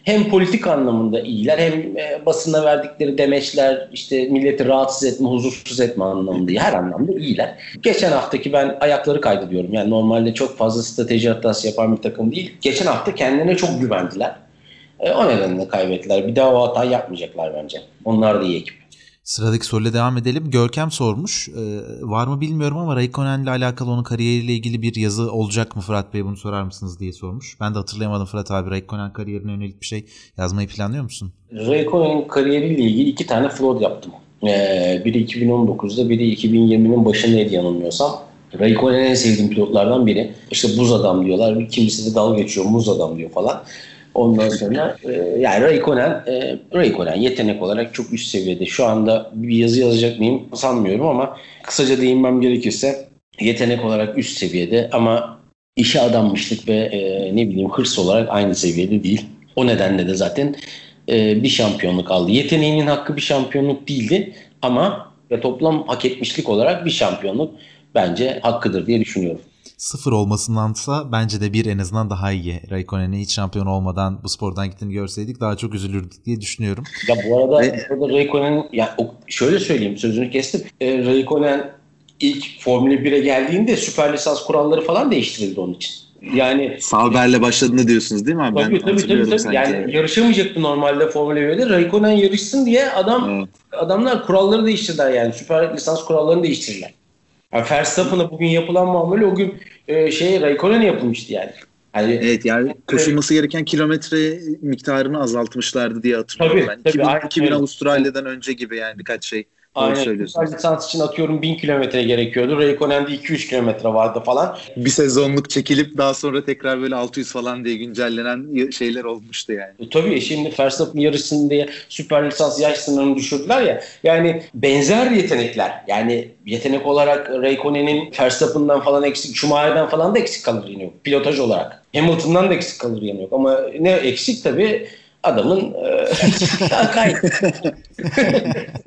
hem politik anlamında iyiler hem e, basına verdikleri demeçler işte milleti rahatsız etme, huzursuz etme anlamında her anlamda iyiler. Geçen haftaki ben ayakları kaydı diyorum. Yani normalde çok fazla strateji hatası yapan bir takım değil. Geçen hafta kendilerine çok güvendiler. E, o nedenle kaybettiler. Bir daha o hatayı yapmayacaklar bence. Onlar da iyi ekip. Sıradaki soruyla devam edelim. Görkem sormuş. Ee, var mı bilmiyorum ama Raikkonen'le alakalı onun kariyeriyle ilgili bir yazı olacak mı Fırat Bey bunu sorar mısınız diye sormuş. Ben de hatırlayamadım Fırat abi. Raikkonen kariyerine yönelik bir şey yazmayı planlıyor musun? Raikkonen'in kariyeriyle ilgili iki tane flood yaptım. Ee, biri 2019'da biri 2020'nin başındaydı yanılmıyorsam. Raikkonen en sevdiğim pilotlardan biri. İşte buz adam diyorlar. Kimisi de dalga geçiyor muz adam diyor falan. Ondan sonra e, yani Raikkonen, e, Raikkonen yetenek olarak çok üst seviyede. Şu anda bir yazı yazacak mıyım sanmıyorum ama kısaca değinmem gerekirse yetenek olarak üst seviyede ama işe adanmışlık ve e, ne bileyim hırs olarak aynı seviyede değil. O nedenle de zaten e, bir şampiyonluk aldı. Yeteneğinin hakkı bir şampiyonluk değildi ama ve toplam hak etmişlik olarak bir şampiyonluk bence hakkıdır diye düşünüyorum sıfır olmasındansa bence de bir en azından daha iyi. Raikkonen'in hiç şampiyon olmadan bu spordan gittiğini görseydik daha çok üzülürdük diye düşünüyorum. Ya bu arada, Ve... arada Raikkonen ya şöyle söyleyeyim sözünü kestim. E, Raikkonen ilk Formula 1'e geldiğinde süper lisans kuralları falan değiştirildi onun için. Yani Sauber'le başladığını diyorsunuz değil mi abi? Tabii ben tabii tabii. tabii. Sanki. Yani yarışamayacaktı normalde Formula 1'de. Raikkonen yarışsın diye adam evet. adamlar kuralları değiştirdiler yani. Süper lisans kurallarını değiştirdiler. Yani Verstappen'a bugün yapılan muamele o gün e, şey Raikkonen'e yapılmıştı yani. Yani, evet yani koşulması gereken kilometre miktarını azaltmışlardı diye hatırlıyorum. Tabii, ben. tabii, 2000, 2000 Avustralya'dan önce gibi yani birkaç şey Aynen. Lisans için atıyorum 1000 kilometre gerekiyordu. Raikkonen'de 200 kilometre vardı falan. Bir sezonluk çekilip daha sonra tekrar böyle 600 falan diye güncellenen şeyler olmuştu yani. E, tabii şimdi Verstappen yarışsın diye süper lisans yaş sınırını düşürdüler ya. Yani benzer yetenekler. Yani yetenek olarak Raikkonen'in Verstappen'dan falan eksik, Schumacher'dan falan da eksik kalır yine yok. Pilotaj olarak. Hamilton'dan da eksik kalır yine yok. Ama ne eksik tabii adamın e, kayıt.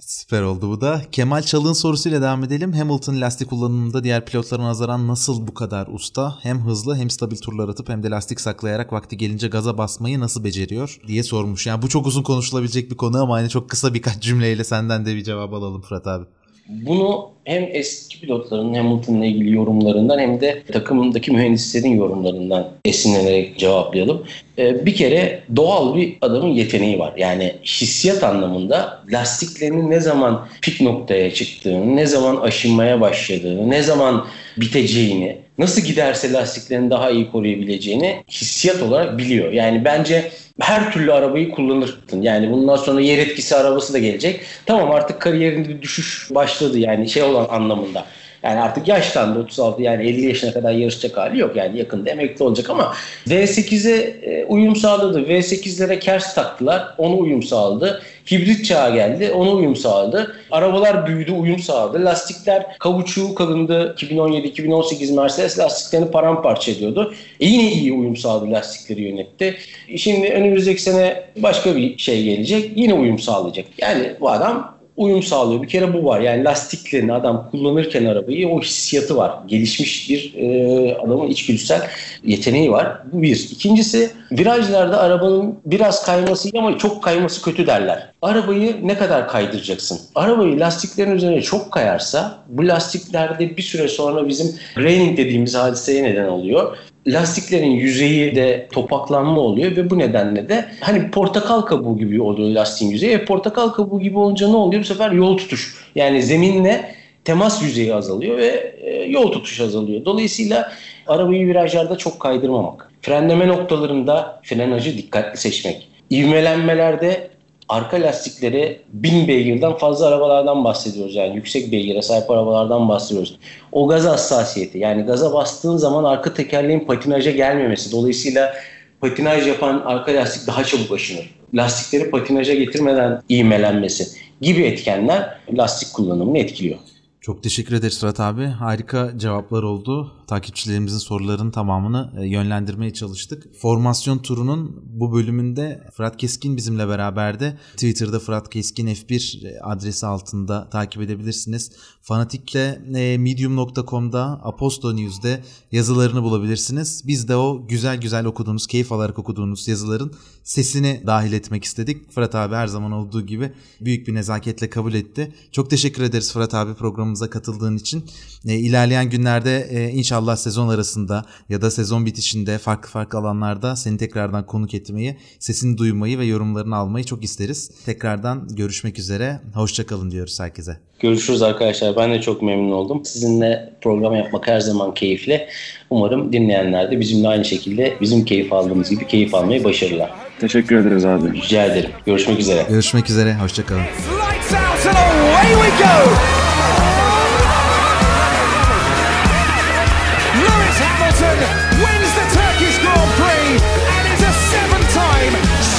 Süper oldu bu da. Kemal Çalık'ın sorusuyla devam edelim. Hamilton lastik kullanımında diğer pilotlara nazaran nasıl bu kadar usta? Hem hızlı hem stabil turlar atıp hem de lastik saklayarak vakti gelince gaza basmayı nasıl beceriyor diye sormuş. Yani bu çok uzun konuşulabilecek bir konu ama hani çok kısa birkaç cümleyle senden de bir cevap alalım Fırat abi. Bunu hem eski pilotların Hamilton'la ilgili yorumlarından hem de takımdaki mühendislerin yorumlarından esinlenerek cevaplayalım. Ee, bir kere doğal bir adamın yeteneği var. Yani hissiyat anlamında lastiklerinin ne zaman pik noktaya çıktığını, ne zaman aşınmaya başladığını, ne zaman biteceğini, nasıl giderse lastiklerini daha iyi koruyabileceğini hissiyat olarak biliyor. Yani bence her türlü arabayı kullanırsın. Yani bundan sonra yer etkisi arabası da gelecek. Tamam artık kariyerinde bir düşüş başladı yani şey olan anlamında. Yani artık yaşlandı 36 yani 50 yaşına kadar yarışacak hali yok. Yani yakında emekli olacak ama V8'e e, uyum sağladı. V8'lere kers taktılar. Onu uyum sağladı. Hibrit çağa geldi. Ona uyum sağladı. Arabalar büyüdü, uyum sağladı. Lastikler kavuçuğu kalındı. 2017-2018 Mercedes lastiklerini paramparça ediyordu. E yine iyi uyum sağladı lastikleri yönetti. Şimdi önümüzdeki sene başka bir şey gelecek. Yine uyum sağlayacak. Yani bu adam uyum sağlıyor. Bir kere bu var. Yani lastiklerini adam kullanırken arabayı o hissiyatı var. Gelişmiş bir e, adamın içgüdüsel yeteneği var. Bu bir. İkincisi virajlarda arabanın biraz kayması iyi ama çok kayması kötü derler. Arabayı ne kadar kaydıracaksın? Arabayı lastiklerin üzerine çok kayarsa bu lastiklerde bir süre sonra bizim graining dediğimiz hadiseye neden oluyor lastiklerin yüzeyi de topaklanma oluyor ve bu nedenle de hani portakal kabuğu gibi oluyor lastiğin yüzeyi. E, portakal kabuğu gibi olunca ne oluyor? Bu sefer yol tutuş. Yani zeminle temas yüzeyi azalıyor ve e, yol tutuş azalıyor. Dolayısıyla arabayı virajlarda çok kaydırmamak. Frenleme noktalarında frenajı dikkatli seçmek. İvmelenmelerde arka lastikleri 1000 beygirden fazla arabalardan bahsediyoruz. Yani yüksek beygire sahip arabalardan bahsediyoruz. O gaz hassasiyeti yani gaza bastığın zaman arka tekerleğin patinaja gelmemesi. Dolayısıyla patinaj yapan arka lastik daha çabuk aşınır. Lastikleri patinaja getirmeden ivmelenmesi gibi etkenler lastik kullanımını etkiliyor. Çok teşekkür ederiz Fırat abi. Harika cevaplar oldu. Takipçilerimizin sorularının tamamını e, yönlendirmeye çalıştık. Formasyon turunun bu bölümünde Fırat Keskin bizimle beraberdi. Twitter'da Fırat Keskin F1 e, adresi altında takip edebilirsiniz. Fanatik'le e, medium.com'da Aposto News'de yazılarını bulabilirsiniz. Biz de o güzel güzel okuduğunuz, keyif alarak okuduğunuz yazıların sesini dahil etmek istedik. Fırat abi her zaman olduğu gibi büyük bir nezaketle kabul etti. Çok teşekkür ederiz Fırat abi programımıza katıldığın için. E, ilerleyen günlerde e, inşallah sezon arasında ya da sezon bitişinde farklı farklı alanlarda seni tekrardan konuk etmeyi, sesini duymayı ve yorumlarını almayı çok isteriz. Tekrardan görüşmek üzere. Hoşçakalın diyoruz herkese. Görüşürüz arkadaşlar. Ben de çok memnun oldum. Sizinle program yapmak her zaman keyifli. Umarım dinleyenler de bizimle aynı şekilde bizim keyif aldığımız gibi keyif almayı başarırlar. Teşekkür ederiz abi. Rica ederim. Görüşmek üzere. Görüşmek üzere. Hoşçakalın.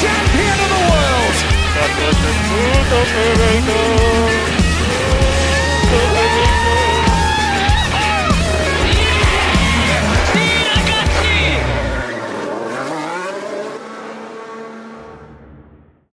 Champion of the world!